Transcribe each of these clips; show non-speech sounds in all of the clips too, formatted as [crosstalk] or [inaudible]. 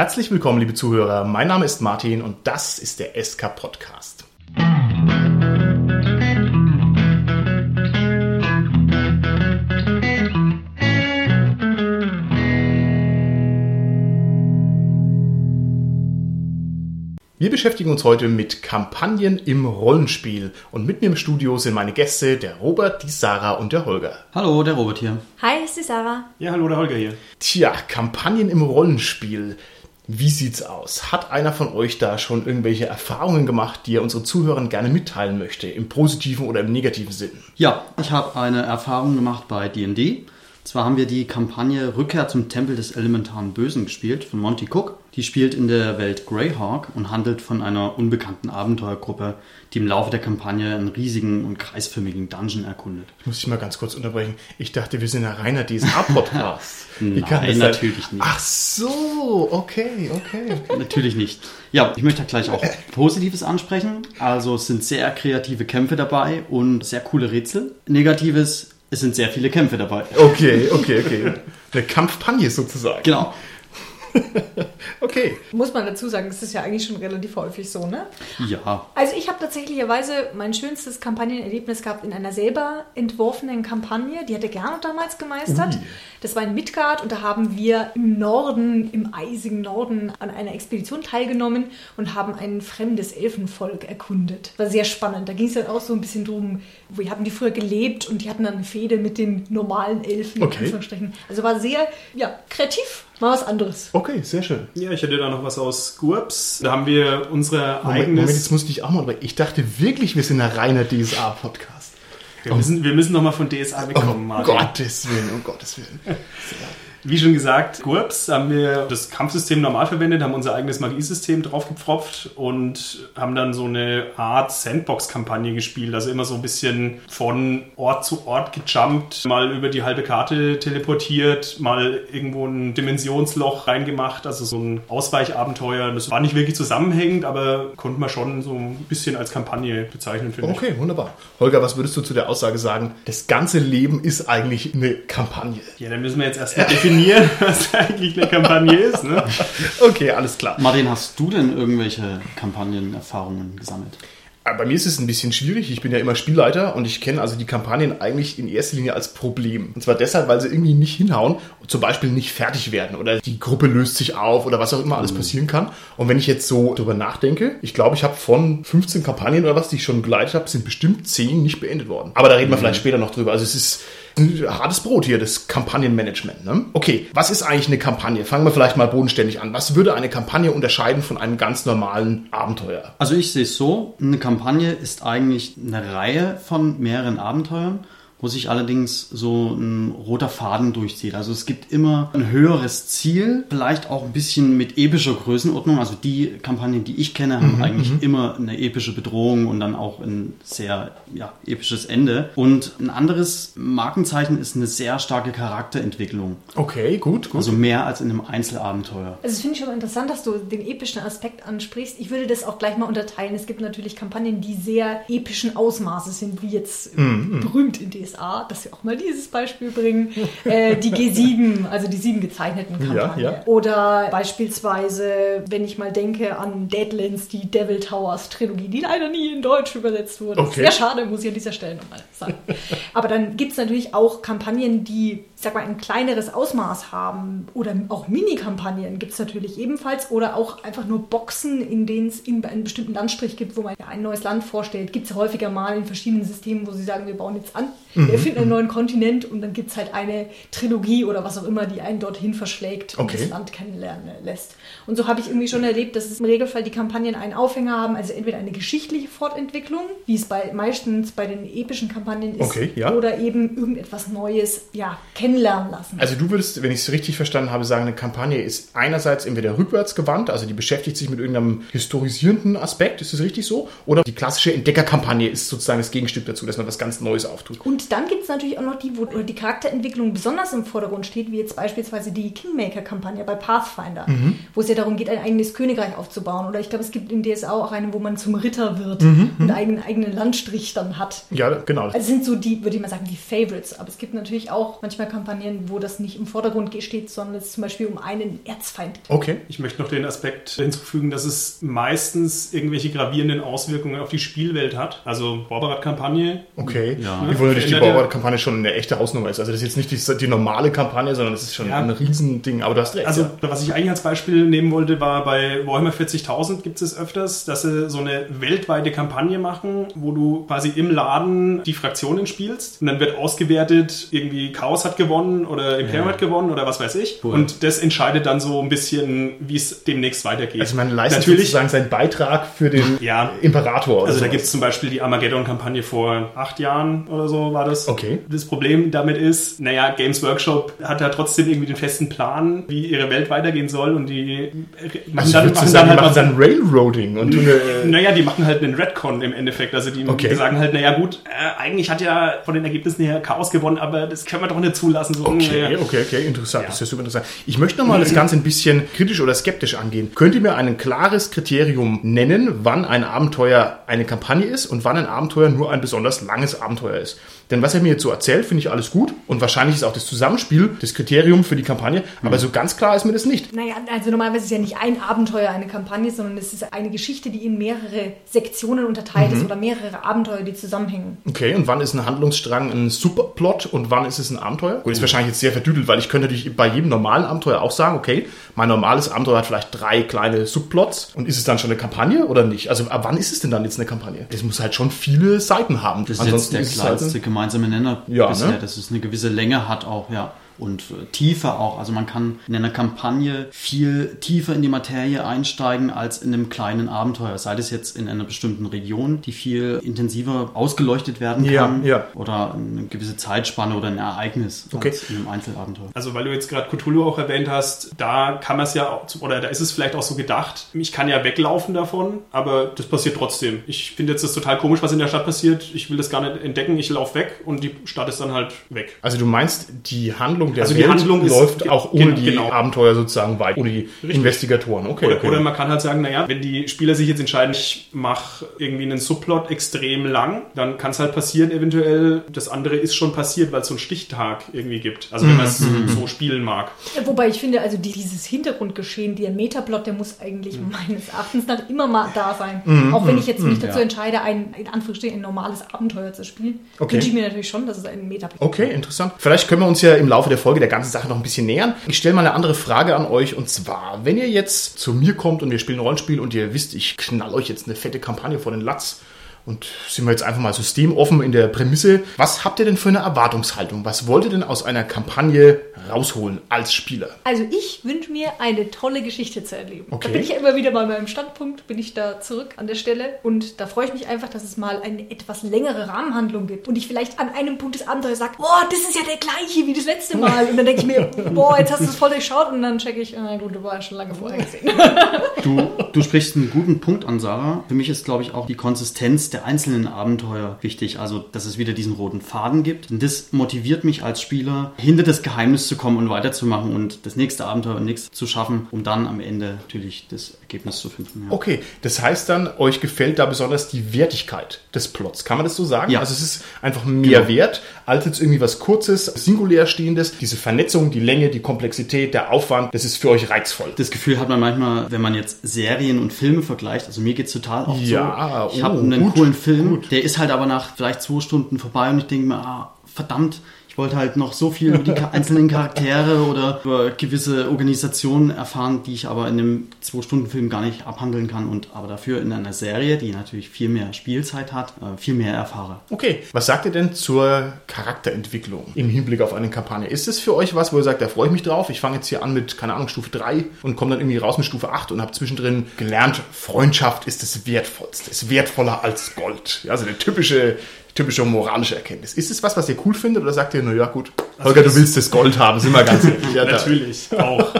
Herzlich willkommen, liebe Zuhörer. Mein Name ist Martin und das ist der SK Podcast. Wir beschäftigen uns heute mit Kampagnen im Rollenspiel. Und mit mir im Studio sind meine Gäste, der Robert, die Sarah und der Holger. Hallo, der Robert hier. Hi, ist die Sarah. Ja, hallo, der Holger hier. Tja, Kampagnen im Rollenspiel. Wie sieht's aus? Hat einer von euch da schon irgendwelche Erfahrungen gemacht, die er unseren Zuhörern gerne mitteilen möchte, im positiven oder im negativen Sinn? Ja, ich habe eine Erfahrung gemacht bei D&D. Zwar haben wir die Kampagne Rückkehr zum Tempel des elementaren Bösen gespielt von Monty Cook. Die spielt in der Welt Greyhawk und handelt von einer unbekannten Abenteuergruppe, die im Laufe der Kampagne einen riesigen und kreisförmigen Dungeon erkundet. Ich muss dich mal ganz kurz unterbrechen. Ich dachte, wir sind ein reiner DSA-Podcast. [laughs] Nein, natürlich nicht. Ach so, okay, okay. Natürlich nicht. Ja, ich möchte gleich auch Positives ansprechen. Also es sind sehr kreative Kämpfe dabei und sehr coole Rätsel. Negatives, es sind sehr viele Kämpfe dabei. Okay, okay, okay. Eine Kampfpagne sozusagen. Genau. [laughs] Okay. Muss man dazu sagen, das ist ja eigentlich schon relativ häufig so, ne? Ja. Also ich habe tatsächlicherweise mein schönstes Kampagnenerlebnis gehabt in einer selber entworfenen Kampagne. Die hatte Gernot damals gemeistert. Ui. Das war in Midgard und da haben wir im Norden, im eisigen Norden, an einer Expedition teilgenommen und haben ein fremdes Elfenvolk erkundet. War sehr spannend. Da ging es dann auch so ein bisschen drum, wie haben die früher gelebt und die hatten dann eine Fehde mit den normalen Elfen. Okay. Also war sehr, ja, kreativ. Mal was anderes. Okay, sehr schön. Ja, ich hätte da noch was aus GURPS. Da haben wir unsere Moment, eigenes. Moment, jetzt musste ich auch mal. Ich dachte wirklich, wir sind ein reiner DSA-Podcast. wir, müssen, wir müssen noch mal von DSA Um wegkommen, Martin. Gottes Willen, um Gottes Willen. [laughs] Wie schon gesagt, GURPS haben wir das Kampfsystem normal verwendet, haben unser eigenes Magiesystem draufgepfropft und haben dann so eine Art Sandbox-Kampagne gespielt. Also immer so ein bisschen von Ort zu Ort gejumpt, mal über die halbe Karte teleportiert, mal irgendwo ein Dimensionsloch reingemacht, also so ein Ausweichabenteuer. Das war nicht wirklich zusammenhängend, aber konnte man schon so ein bisschen als Kampagne bezeichnen, finde ich. Okay, wunderbar. Holger, was würdest du zu der Aussage sagen? Das ganze Leben ist eigentlich eine Kampagne. Ja, dann müssen wir jetzt erstmal definieren, [laughs] was eigentlich eine Kampagne ist. Ne? Okay, alles klar. Martin, hast du denn irgendwelche Kampagnenerfahrungen gesammelt? Aber Bei mir ist es ein bisschen schwierig. Ich bin ja immer Spielleiter und ich kenne also die Kampagnen eigentlich in erster Linie als Problem. Und zwar deshalb, weil sie irgendwie nicht hinhauen und zum Beispiel nicht fertig werden oder die Gruppe löst sich auf oder was auch immer alles passieren kann. Und wenn ich jetzt so drüber nachdenke, ich glaube, ich habe von 15 Kampagnen oder was, die ich schon geleitet habe, sind bestimmt 10 nicht beendet worden. Aber da reden wir vielleicht später noch drüber. Also es ist hartes Brot hier, das Kampagnenmanagement. Ne? Okay, was ist eigentlich eine Kampagne? Fangen wir vielleicht mal bodenständig an. Was würde eine Kampagne unterscheiden von einem ganz normalen Abenteuer? Also ich sehe es so, eine Kampagne ist eigentlich eine Reihe von mehreren Abenteuern, wo sich allerdings so ein roter Faden durchzieht. Also es gibt immer ein höheres Ziel, vielleicht auch ein bisschen mit epischer Größenordnung. Also die Kampagnen, die ich kenne, haben eigentlich immer eine epische Bedrohung und dann auch ein sehr ja, episches Ende. Und ein anderes Markenzeichen ist eine sehr starke Charakterentwicklung. Okay, gut, gut. Also mehr als in einem Einzelabenteuer. Also das finde ich schon mal interessant, dass du den epischen Aspekt ansprichst. Ich würde das auch gleich mal unterteilen. Es gibt natürlich Kampagnen, die sehr epischen Ausmaßes sind, wie jetzt Mhm, berühmt in DSA, dass wir auch mal dieses Beispiel bringen. äh, die G7, also die sieben gezeichneten Kampagnen. ja. Oder beispielsweise, wenn ich mal denke an Deadlands, die Devil Towers Trilogie, die leider nie in Deutsch übersetzt wurde. Okay. Sehr schade, muss ich an dieser Stelle nochmal sagen. Aber dann gibt es natürlich auch Kampagnen, die, sag mal, ein kleineres Ausmaß haben. Oder auch Mini-Kampagnen gibt es natürlich ebenfalls. Oder auch einfach nur Boxen, in denen es in einen bestimmten Landstrich gibt, wo man ja ein neues Land vorstellt. Gibt es häufiger mal in verschiedenen Systemen, wo sie sagen, wir bauen jetzt an, wir erfinden einen neuen Kontinent und dann gibt es halt eine Trilogie oder was auch immer, die einen dorthin verschlägt und Okay. das Land kennenlernen lässt. Und so habe ich irgendwie schon erlebt, dass es im Regelfall die Kampagnen einen Aufhänger haben, also entweder eine geschichtliche Fortentwicklung, wie es bei meistens bei den epischen Kampagnen ist, Okay, ja. oder eben irgendetwas Neues ja, kennenlernen lassen. Also du würdest, wenn ich es richtig verstanden habe, sagen, eine Kampagne ist einerseits entweder rückwärts gewandt, also die beschäftigt sich mit irgendeinem historisierenden Aspekt, ist das richtig so? Oder die klassische Entdeckerkampagne ist sozusagen das Gegenstück dazu, dass man was ganz Neues auftut. Und dann gibt es natürlich auch noch die, wo die Charakterentwicklung besonders im Vordergrund steht, wie jetzt beispielsweise die Kingmaker-Kampagne bei Pathfinder, Mhm. wo es ja darum geht, ein eigenes Königreich aufzubauen. Oder ich glaube, es gibt in DSA auch eine, wo man zum Ritter wird Mhm, und einen eigenen Landstrich dann hat. Ja, genau. Also es sind so die, würde ich mal sagen, die Favorites. Aber es gibt natürlich auch manchmal Kampagnen, wo das nicht im Vordergrund steht, sondern es zum Beispiel um einen Erzfeind geht. Okay. Ich möchte noch den Aspekt hinzufügen, dass es meistens irgendwelche gravierenden Auswirkungen auf die Spielwelt hat. Also Borberat-Kampagne. Okay. Ja. Ich wollte natürlich die Bauer-Kampagne schon eine echte Hausnummer ist. Also das ist jetzt nicht die, die normale Kampagne, sondern das ist schon Ja. ein Riesending. Aber du hast recht. Also, ja. was ich eigentlich als Beispiel nehmen wollte, war bei Warhammer 40.000 gibt es öfters, dass sie so eine weltweite Kampagne machen, wo du quasi im Laden die Fraktionen spielst und dann wird ausgewertet, irgendwie Chaos hat gewonnen oder Imperium Ja. hat gewonnen oder was weiß ich. Cool. Und das entscheidet dann so ein bisschen, wie es demnächst weitergeht. Also man leistet Natürlich, sozusagen seinen Beitrag für den Ja. Imperator. also da sowas. gibt es zum Beispiel die Armageddon-Kampagne vor acht Jahren oder so war das. Okay. Das Problem damit ist, naja, Games Workshop hat ja trotzdem irgendwie den festen Plan, wie ihre Welt weitergehen soll und die machen Also dann, machen dann, dann halt machen was. dann Railroading und eine, Naja, die machen halt einen Redcon im Endeffekt. Also die Okay. sagen halt, naja gut, äh, eigentlich hat ja von den Ergebnissen her Chaos gewonnen, aber das können wir doch nicht zulassen. So, Okay, okay, okay, interessant. Ja. Das ist super interessant. Ich möchte nochmal das Ganze ein bisschen kritisch oder skeptisch angehen. Könnt ihr mir ein klares Kriterium nennen, wann ein Abenteuer eine Kampagne ist und wann ein Abenteuer nur ein besonders langes Abenteuer ist? Denn was er mir jetzt so erzählt, finde ich alles gut und wahrscheinlich ist auch das Zusammenspiel das Kriterium für die Kampagne, aber so ganz klar ist mir das nicht. Naja, also normalerweise ist ja nicht ein Abenteuer eine Kampagne, sondern es ist eine Geschichte, die in mehrere Sektionen unterteilt ist oder mehrere Abenteuer, die zusammenhängen. Okay, und wann ist ein Handlungsstrang ein Superplot und wann ist es ein Abenteuer? Gut, ist wahrscheinlich jetzt sehr verdüdelt, weil ich könnte natürlich bei jedem normalen Abenteuer auch sagen, okay, mein normales Abenteuer hat vielleicht drei kleine Subplots und ist es dann schon eine Kampagne oder nicht? Also ab wann ist es denn dann jetzt eine Kampagne? Es muss halt schon viele Seiten haben. Das ist jetzt der halt kleinste gemeinsame Nenner Ja, bisher, ne? dass es eine gewisse Länge hat auch, ja. Und äh, Tiefe auch. Also man kann in einer Kampagne viel tiefer in die Materie einsteigen als in einem kleinen Abenteuer. Sei das jetzt in einer bestimmten Region, die viel intensiver ausgeleuchtet werden Ja, kann. ja. Oder eine gewisse Zeitspanne oder ein Ereignis Okay. als in einem Einzelabenteuer. Also weil du jetzt gerade Cthulhu auch erwähnt hast, da kann man es ja, auch- oder da ist es vielleicht auch so gedacht, ich kann ja weglaufen davon, aber das passiert trotzdem. Ich finde jetzt das total komisch, was in der Stadt passiert. Ich will das gar nicht entdecken, ich laufe weg und die Stadt ist dann halt weg. Also du meinst, die Handlung der Also die Welt Handlung läuft auch ohne genau, die genau. Abenteuer sozusagen weit, ohne die Investigatoren. Okay, Oder, okay. oder man kann halt sagen, naja, wenn die Spieler sich jetzt entscheiden, ich mache irgendwie einen Subplot extrem lang, dann kann es halt passieren, eventuell, das andere ist schon passiert, weil es so einen Stichtag irgendwie gibt. Also wenn man es so spielen mag. Ja, Wobei ich finde, also die- dieses Hintergrundgeschehen, der Metaplot, der muss eigentlich meines Erachtens nach immer mal da sein. Auch wenn ich jetzt mich dazu ja. entscheide, ein in Anführungsstrichen ein normales Abenteuer zu spielen, Okay. wünsche ich mir natürlich schon, dass es einen Metaplot Okay, interessant. Vielleicht können wir uns ja im Laufe der Folge der ganzen Sache noch ein bisschen nähern. Ich stelle mal eine andere Frage an euch und zwar, wenn ihr jetzt zu mir kommt und wir spielen Rollenspiel und ihr wisst, ich knall euch jetzt eine fette Kampagne vor den Latz und sind wir jetzt einfach mal systemoffen in der Prämisse, was habt ihr denn für eine Erwartungshaltung? Was wollt ihr denn aus einer Kampagne rausholen als Spieler? Also ich wünsche mir eine tolle Geschichte zu erleben. Okay. Da bin ich ja immer wieder bei meinem Standpunkt, bin ich da zurück an der Stelle und da freue ich mich einfach, dass es mal eine etwas längere Rahmenhandlung gibt und ich vielleicht an einem Punkt des Abenteuers sage, boah, das ist ja der gleiche wie das letzte Mal und dann denke ich mir, [laughs] boah, jetzt hast du es voll durchschaut und dann checke ich, na gut, du war ja schon lange vorher gesehen. Du, du sprichst einen guten Punkt an, Sarah. Für mich ist, glaube ich, auch die Konsistenz der einzelnen Abenteuer wichtig. Also, dass es wieder diesen roten Faden gibt. Und das motiviert mich als Spieler, hinter das Geheimnis zu kommen und weiterzumachen und das nächste Abenteuer und nichts zu schaffen, um dann am Ende natürlich das Ergebnis zu finden. Ja. Okay, das heißt dann, euch gefällt da besonders die Wertigkeit des Plots. Kann man das so sagen? Ja. Also es ist einfach mehr Genau. wert als jetzt irgendwie was Kurzes, singulär stehendes. Diese Vernetzung, die Länge, die Komplexität, der Aufwand, das ist für euch reizvoll. Das Gefühl hat man manchmal, wenn man jetzt Serien und Filme vergleicht. Also mir geht's total oft Ja, so. Ich oh, habe einen coolen Film, gut. der ist halt aber nach vielleicht zwei Stunden vorbei und ich denke mir, ah, verdammt, ich wollte halt noch so viel über die einzelnen Charaktere oder über gewisse Organisationen erfahren, die ich aber in einem Zwei-Stunden-Film gar nicht abhandeln kann und aber dafür in einer Serie, die natürlich viel mehr Spielzeit hat, äh, viel mehr erfahre. Okay, was sagt ihr denn zur Charakterentwicklung im Hinblick auf eine Kampagne? Ist es für euch was, wo ihr sagt, da freue ich mich drauf, ich fange jetzt hier an mit, keine Ahnung, Stufe 3 und komme dann irgendwie raus mit Stufe 8 und habe zwischendrin gelernt, Freundschaft ist das Wertvollste, ist wertvoller als Gold. Also eine typische, typische moralische Erkenntnis. Ist es was, was ihr cool findet oder sagt ihr, naja gut, Holger, du das- willst das Gold haben, sind wir ganz ehrlich. Ja, Natürlich, auch.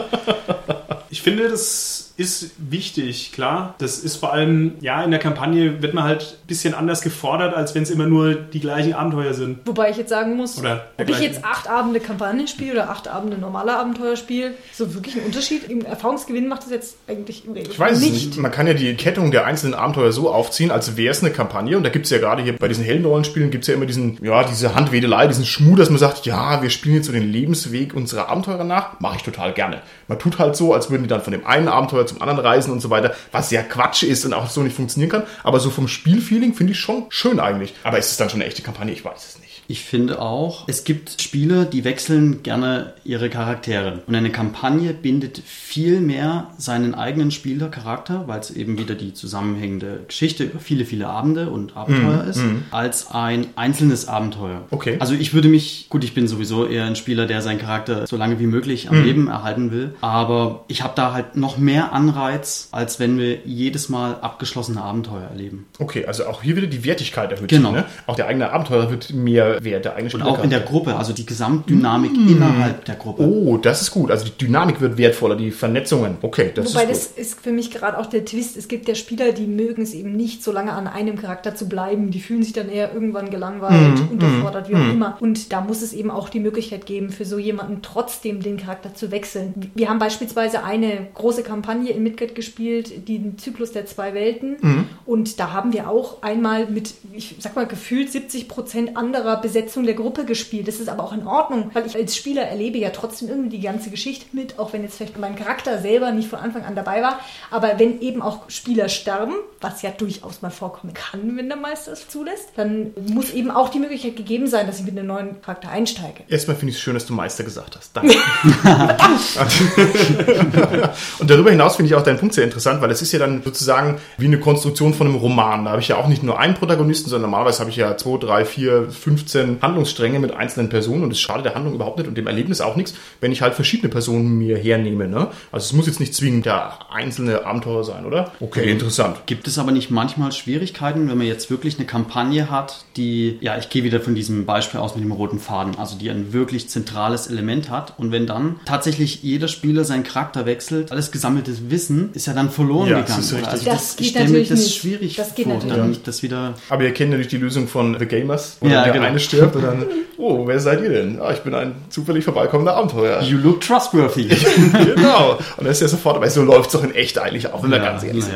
Ich finde, das ist wichtig, klar. Das ist vor allem, ja, in der Kampagne wird man halt ein bisschen anders gefordert, als wenn es immer nur die gleichen Abenteuer sind. Wobei ich jetzt sagen muss, Oder ob ich jetzt acht Abende Kampagne spiele oder acht Abende normale Abenteuer spiele, so wirklich ein Unterschied. Im Erfahrungsgewinn macht das jetzt eigentlich im Regelfall Ich weiß nicht. nicht. Man kann ja die Kettung der einzelnen Abenteuer so aufziehen, als wäre es eine Kampagne. Und da gibt es ja gerade hier bei diesen Heldenrollenspielen gibt es ja immer diesen, ja, diese Handwedelei, diesen Schmuh, dass man sagt, ja, wir spielen jetzt so den Lebensweg unserer Abenteurer nach. Mache ich total gerne. Man tut halt so, als würden die dann von dem einen Abenteuer zum anderen reisen und so weiter, was ja Quatsch ist und auch so nicht funktionieren kann. Aber so vom Spielfeeling finde ich schon schön eigentlich. Aber ist es dann schon eine echte Kampagne? Ich weiß es nicht. Ich finde auch, es gibt Spiele, die wechseln gerne ihre Charaktere. Und eine Kampagne bindet viel mehr seinen eigenen Spielercharakter, weil es eben wieder die zusammenhängende Geschichte über viele, viele Abende und Abenteuer ist, als ein einzelnes Abenteuer. Okay. Also ich würde mich, gut, ich bin sowieso eher ein Spieler, der seinen Charakter so lange wie möglich am Leben erhalten will, aber ich habe da halt noch mehr Anreiz, als wenn wir jedes Mal abgeschlossene Abenteuer erleben. Okay, also auch hier wieder die Wertigkeit erhöht Genau. sich. Ne? Auch der eigene Abenteurer wird mehr wert, der eigene Und auch in der. Gruppe, also die Gesamtdynamik innerhalb der Gruppe. Oh, das ist gut. Also die Dynamik wird wertvoller, die Vernetzungen. Okay, das Wobei ist gut. das ist für mich gerade auch der Twist. Es gibt ja Spieler, die mögen es eben nicht, so lange an einem Charakter zu bleiben. Die fühlen sich dann eher irgendwann gelangweilt, Mhm, unterfordert, wie auch immer. Und da muss es eben auch die Möglichkeit geben, für so jemanden trotzdem den Charakter zu wechseln. Wir haben beispielsweise eine große Kampagne in Midgard gespielt, den Zyklus der zwei Welten. Mhm. Und da haben wir auch einmal mit, ich sag mal, gefühlt 70 Prozent anderer Besetzung der Gruppe gespielt. Das ist aber auch in Ordnung, weil ich als Spieler erlebe ja trotzdem irgendwie die ganze Geschichte mit, auch wenn jetzt vielleicht mein Charakter selber nicht von Anfang an dabei war. Aber wenn eben auch Spieler sterben, was ja durchaus mal vorkommen kann, wenn der Meister es zulässt, dann muss eben auch die Möglichkeit gegeben sein, dass ich mit einem neuen Charakter einsteige. Erstmal finde ich es schön, dass du Meister gesagt hast. Danke. [laughs] [laughs] [laughs] Und darüber hinaus finde ich auch deinen Punkt sehr interessant, weil es ist ja dann sozusagen wie eine Konstruktion von einem Roman. Da habe ich ja auch nicht nur einen Protagonisten, sondern normalerweise habe ich ja zwei, drei, vier, 15 Handlungsstränge mit einzelnen Personen und es schadet der Handlung überhaupt nicht und dem Erlebnis auch nichts, wenn ich halt verschiedene Personen mir hernehme. Ne? Also es muss jetzt nicht zwingend der einzelne Abenteuer sein, oder? Okay, interessant. Gibt es aber nicht manchmal Schwierigkeiten, wenn man jetzt wirklich eine Kampagne hat, die, ja, ich gehe wieder von diesem Beispiel aus mit dem roten Faden, also die ein wirklich zentrales Element hat und wenn dann tatsächlich jeder Spieler seinen Charakter wechselt, alles gesammeltes Wissen ist ja dann verloren Ja, das gegangen. ist richtig. Also Das geht stelle mir natürlich das nicht. schwierig Das geht vor, natürlich dann nicht. das wieder Aber ihr kennt natürlich die Lösung von The Gamers, wo Ja, der genau. eine stirbt und dann, oh, wer seid ihr denn? Ah, ich bin ein zufällig vorbeikommender Abenteuer. You look trustworthy. [laughs] genau. Und das ist ja sofort, aber so läuft es doch in echt eigentlich auch, wenn wir ganz ehrlich sind.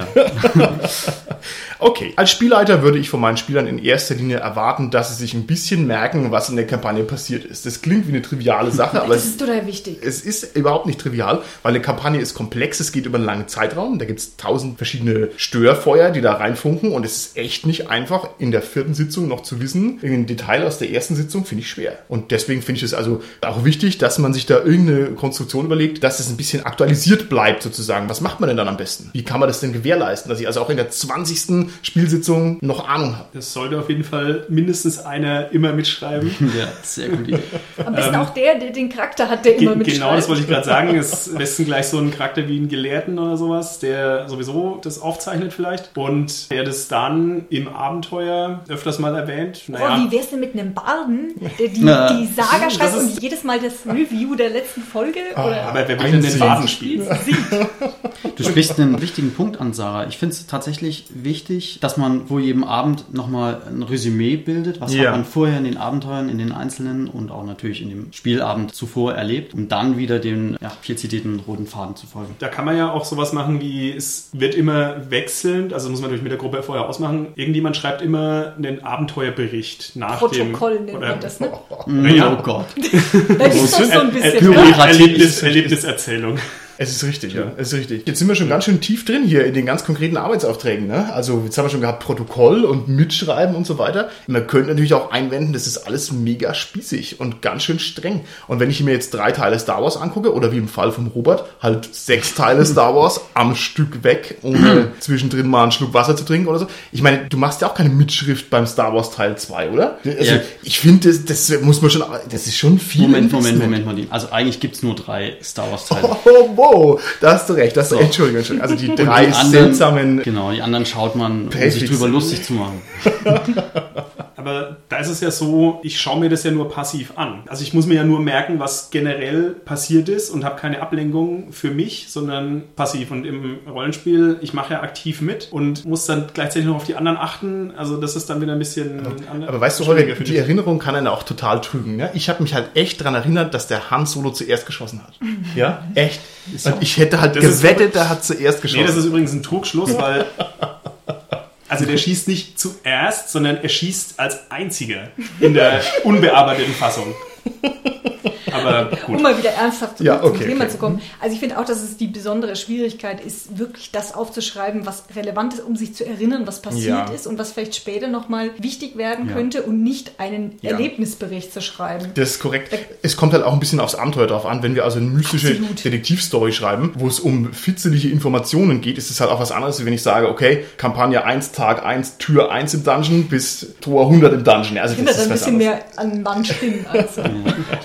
[laughs] Okay, als Spielleiter würde ich von meinen Spielern in erster Linie erwarten, dass sie sich ein bisschen merken, was in der Kampagne passiert ist. Das klingt wie eine triviale Sache, aber Das es, ist total wichtig. es ist überhaupt nicht trivial, weil eine Kampagne ist komplex, es geht über einen langen Zeitraum, da gibt es tausend verschiedene Störfeuer, die da reinfunken und es ist echt nicht einfach, in der vierten Sitzung noch zu wissen, irgendein Detail aus der ersten Sitzung finde ich schwer. Und deswegen finde ich es also auch wichtig, dass man sich da irgendeine Konstruktion überlegt, dass es ein bisschen aktualisiert bleibt sozusagen. Was macht man denn dann am besten? Wie kann man das denn gewährleisten, dass ich also auch in der 20. Spielsitzung noch Ahnung habe? Das sollte auf jeden Fall mindestens einer immer mitschreiben. [laughs] ja, sehr gute Idee. [laughs] Am besten auch der, der den Charakter hat, der immer mitschreibt. Genau, das wollte ich gerade sagen. Ist am besten gleich so ein Charakter wie ein Gelehrten oder sowas, der sowieso das aufzeichnet vielleicht und der das dann im Abenteuer öfters mal erwähnt. Oh, Naja, wie wär's denn mit einem Barden, der die, Na, die Saga schreibt das ist- und jedes Mal das Review der letzten Folge? oder aber wer will denn den. Baden spielen? [laughs] Du sprichst einen wichtigen Punkt an, Sarah. Ich finde es tatsächlich wichtig, dass man vor jedem Abend nochmal ein Resümee bildet. Was Ja. hat man vorher in den Abenteuern, in den Einzelnen und auch natürlich in dem Spielabend zuvor erlebt, um dann wieder den ja, viel zitierten roten Faden zu folgen. Da kann man ja auch sowas machen wie, es wird immer wechselnd, also muss man natürlich mit der Gruppe vorher ausmachen. Irgendjemand schreibt immer einen Abenteuerbericht nach Protokoll dem... nennt oder- man das, ne? [laughs] Ja. Oh Gott. [laughs] Da ist das so ein bisschen. Erlebnis, Erlebniserzählung. Es ist richtig, ja. Es ist richtig. Jetzt sind wir schon ganz schön tief drin hier in den ganz konkreten Arbeitsaufträgen. Ne? Also jetzt haben wir schon gehabt Protokoll und Mitschreiben und so weiter. Man könnte natürlich auch einwenden, das ist alles mega spießig und ganz schön streng. Und wenn ich mir jetzt drei Teile Star Wars angucke, oder wie im Fall vom Robert, halt sechs Teile [laughs] Star Wars am Stück weg, ohne [laughs] zwischendrin mal einen Schluck Wasser zu trinken oder so. Ich meine, du machst ja auch keine Mitschrift beim Star Wars Teil 2, oder? Also Ja. ich finde, das, das muss man schon, das ist schon viel Moment, Moment. Moment, Moment. Also eigentlich gibt es nur drei Star Wars Teile. [laughs] Oh, wow, da hast du recht. Das, Entschuldigung, Entschuldigung. Also die drei Die anderen- seltsamen. Genau, die anderen schaut man, um sich drüber lustig zu machen. [laughs] Aber da ist es ja so, ich schaue mir das ja nur passiv an. Also ich muss mir ja nur merken, was generell passiert ist und habe keine Ablenkung für mich, sondern passiv. Und im Rollenspiel, ich mache ja aktiv mit und muss dann gleichzeitig noch auf die anderen achten. Also das ist dann wieder ein bisschen... Aber weißt du, Holger, die Erinnerung kann einen auch total trügen. Ne? Ich habe mich halt echt daran erinnert, dass der Han Solo zuerst geschossen hat. Ja, echt. Und ich hätte halt Das ist gewettet, der hat zuerst geschossen. Nee, das ist übrigens ein Trugschluss, weil. [laughs] Also der schießt nicht zuerst, sondern er schießt als einziger in der unbearbeiteten Fassung. [laughs] Aber [laughs] gut. Um mal wieder ernsthaft Ja, zum okay, Thema okay. zu kommen. Also ich finde auch, dass es die besondere Schwierigkeit ist, wirklich das aufzuschreiben, was relevant ist, um sich zu erinnern, was passiert Ja. ist und was vielleicht später nochmal wichtig werden Ja. könnte und nicht einen Ja. Erlebnisbericht zu schreiben. Das ist korrekt. Es kommt halt auch ein bisschen aufs Abenteuer drauf an. Wenn wir also eine mystische. Detektivstory schreiben, wo es um fitzelige Informationen geht, ist es halt auch was anderes, wenn ich sage, okay, Kampagne 1, Tag 1, Tür 1 im Dungeon bis Tor 100 im Dungeon. Also Ich finde das das ist ein bisschen anderes. mehr an hin als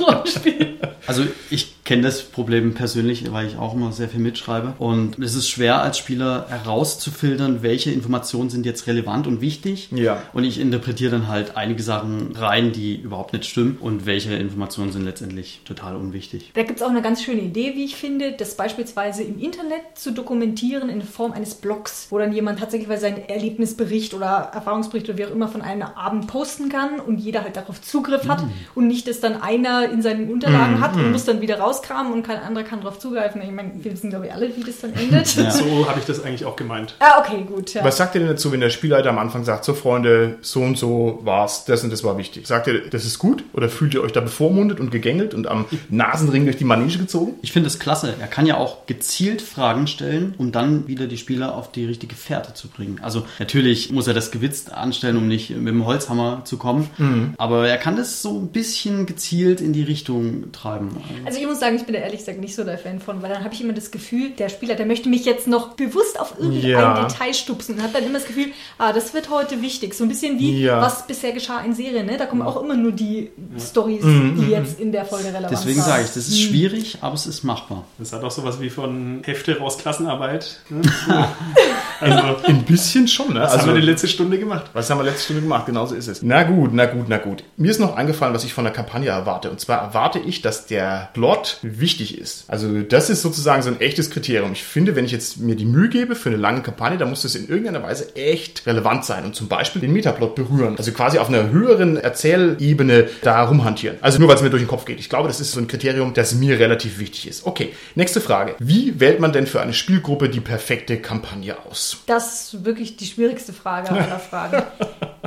Rollenspiel. [laughs] Also ich kenne das Problem persönlich, weil ich auch immer sehr viel mitschreibe. Und es ist schwer als Spieler herauszufiltern, welche Informationen sind jetzt relevant und wichtig. Ja. Und ich interpretiere dann halt einige Sachen rein, die überhaupt nicht stimmen. Und welche Informationen sind letztendlich total unwichtig. Da gibt es auch eine ganz schöne Idee, wie ich finde, das beispielsweise im Internet zu dokumentieren in Form eines Blogs, wo dann jemand tatsächlich seinen Erlebnisbericht oder Erfahrungsbericht oder wie auch immer von einem Abend posten kann und jeder halt darauf Zugriff hat und nicht, dass dann einer in seinen Unterlagen hat und muss dann wieder rauskramen und kein anderer kann darauf zugreifen. Ich meine, wir wissen glaube ich alle, wie das dann endet. Ja. So habe ich das eigentlich auch gemeint. Ah, okay, gut. Ja. Was sagt ihr denn dazu, wenn der Spielleiter am Anfang sagt, so Freunde, so und so war's, das und das war wichtig? Sagt ihr, das ist gut? Oder fühlt ihr euch da bevormundet und gegängelt und am Nasenring durch die Manege gezogen? Ich finde es klasse. Er kann ja auch gezielt Fragen stellen, um dann wieder die Spieler auf die richtige Fährte zu bringen. Also natürlich muss er das gewitzt anstellen, um nicht mit dem Holzhammer zu kommen. Aber er kann das so ein bisschen gezielt in die Richtung treiben. Also ich muss sagen, ich bin da ehrlich gesagt nicht so der Fan von, weil dann habe ich immer das Gefühl, der Spieler, der möchte mich jetzt noch bewusst auf irgendein Ja. Detail stupsen und hat dann immer das Gefühl, ah, das wird heute wichtig. So ein bisschen wie, Ja. was bisher geschah in Serien, ne? Da kommen auch immer nur die Stories, die jetzt in der Folge relevant Deswegen waren. sage ich, das ist schwierig, aber es ist machbar. Das hat auch sowas wie von Hefte raus Klassenarbeit. Ne? [laughs] also, Ein bisschen schon, ne? was haben wir die letzte Stunde gemacht? Was haben wir letzte Stunde gemacht? Genauso ist es. Na gut, na gut, na gut. Mir ist noch eingefallen, was ich von der Kampagne erwarte. Und zwar erwarte ich, dass der Plot wichtig ist. Also das ist sozusagen so ein echtes Kriterium. Ich finde, wenn ich jetzt mir die Mühe gebe für eine lange Kampagne, dann muss das in irgendeiner Weise echt relevant sein und zum Beispiel den Metaplot berühren. Also quasi auf einer höheren Erzählebene da rumhantieren. Also nur, weil es mir durch den Kopf geht. Ich glaube, das ist so ein Kriterium, das mir relativ wichtig ist. Okay, nächste Frage. Wie wählt man denn für eine Spielgruppe die perfekte Kampagne aus? Das ist wirklich die schwierigste Frage aller Fragen.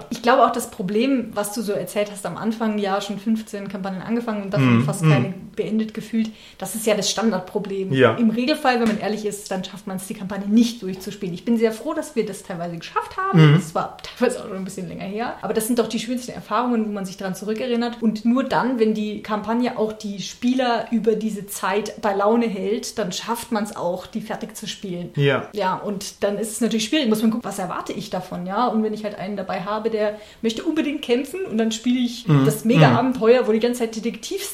Ich glaube auch das Problem, was du so erzählt hast am Anfang, ja, schon 15 Kampagnen angefangen und davon fast keine beendet gefühlt, das ist ja das Standardproblem. Ja. Im Regelfall, wenn man ehrlich ist, dann schafft man es, die Kampagne nicht durchzuspielen. Ich bin sehr froh, dass wir das teilweise geschafft haben. Das war teilweise auch schon ein bisschen länger her. Aber das sind doch die schönsten Erfahrungen, wo man sich daran zurückerinnert. Und nur dann, wenn die Kampagne auch die Spieler über diese Zeit bei Laune hält, dann schafft man es auch, die fertig zu spielen. Ja. Ja, und dann ist es natürlich schwierig. Muss man gucken, was erwarte ich davon, ja? Und wenn ich halt einen dabei habe, der möchte unbedingt kämpfen und dann spiele ich das Mega-Abenteuer, wo die ganze Zeit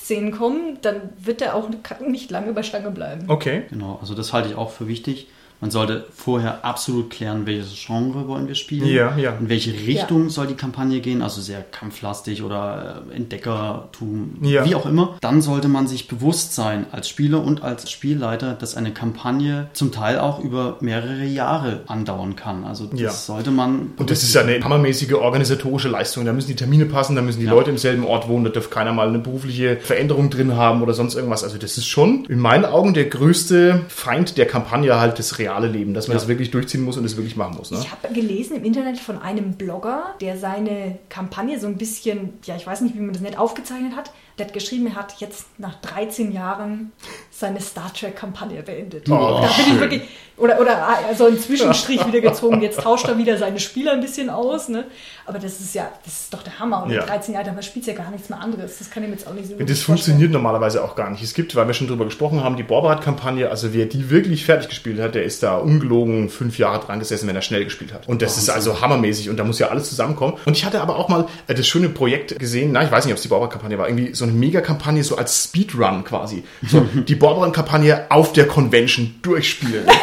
Detektivszenen kommen, dann wird der auch nicht lange bei Stange bleiben. Okay. Genau, also das halte ich auch für wichtig. Man sollte vorher absolut klären, welches Genre wollen wir spielen. Ja, ja. In welche Richtung soll die Kampagne gehen, also sehr kampflastig oder äh, Entdeckertum, Ja. wie auch immer. Dann sollte man sich bewusst sein, als Spieler und als Spielleiter, dass eine Kampagne zum Teil auch über mehrere Jahre andauern kann. Also das Ja. sollte man. Und das ist ja eine hammermäßige organisatorische Leistung. Da müssen die Termine passen, da müssen die Ja. Leute im selben Ort wohnen, da darf keiner mal eine berufliche Veränderung drin haben oder sonst irgendwas. Also das ist schon in meinen Augen der größte Feind der Kampagne halt das reale Leben, dass man Ja. das wirklich durchziehen muss und das wirklich machen muss. Ne? Ich habe gelesen im Internet von einem Blogger, der seine Kampagne so ein bisschen, ja, ich weiß nicht, wie man das nett aufgezeichnet hat. Der hat geschrieben, er hat jetzt nach 13 Jahren seine Star Trek-Kampagne beendet. Oh, da bin schön. ich wirklich, oder, oder also einen Zwischenstrich [laughs] wieder gezogen. Jetzt tauscht er wieder seine Spieler ein bisschen aus. Ne? Aber das ist ja, das ist doch der Hammer. Und Ja. in 13 Jahren, spielt ja gar nichts mehr anderes. Das kann ich mir jetzt auch nicht so Das wirklich funktioniert normalerweise auch gar nicht. Es gibt, weil wir schon drüber gesprochen haben, die Borberat-Kampagne, also wer die wirklich fertig gespielt hat, der ist da ungelogen fünf Jahre dran gesessen, wenn er schnell gespielt hat. Und das ist also hammermäßig und da muss ja alles zusammenkommen. Und ich hatte aber auch mal äh, das schöne Projekt gesehen, na, ich weiß nicht, ob es die Borberat-Kampagne war, irgendwie so eine Mega-Kampagne, so als Speedrun quasi. So, [laughs] die Borberat-Kampagne auf der Convention durchspielen. [laughs]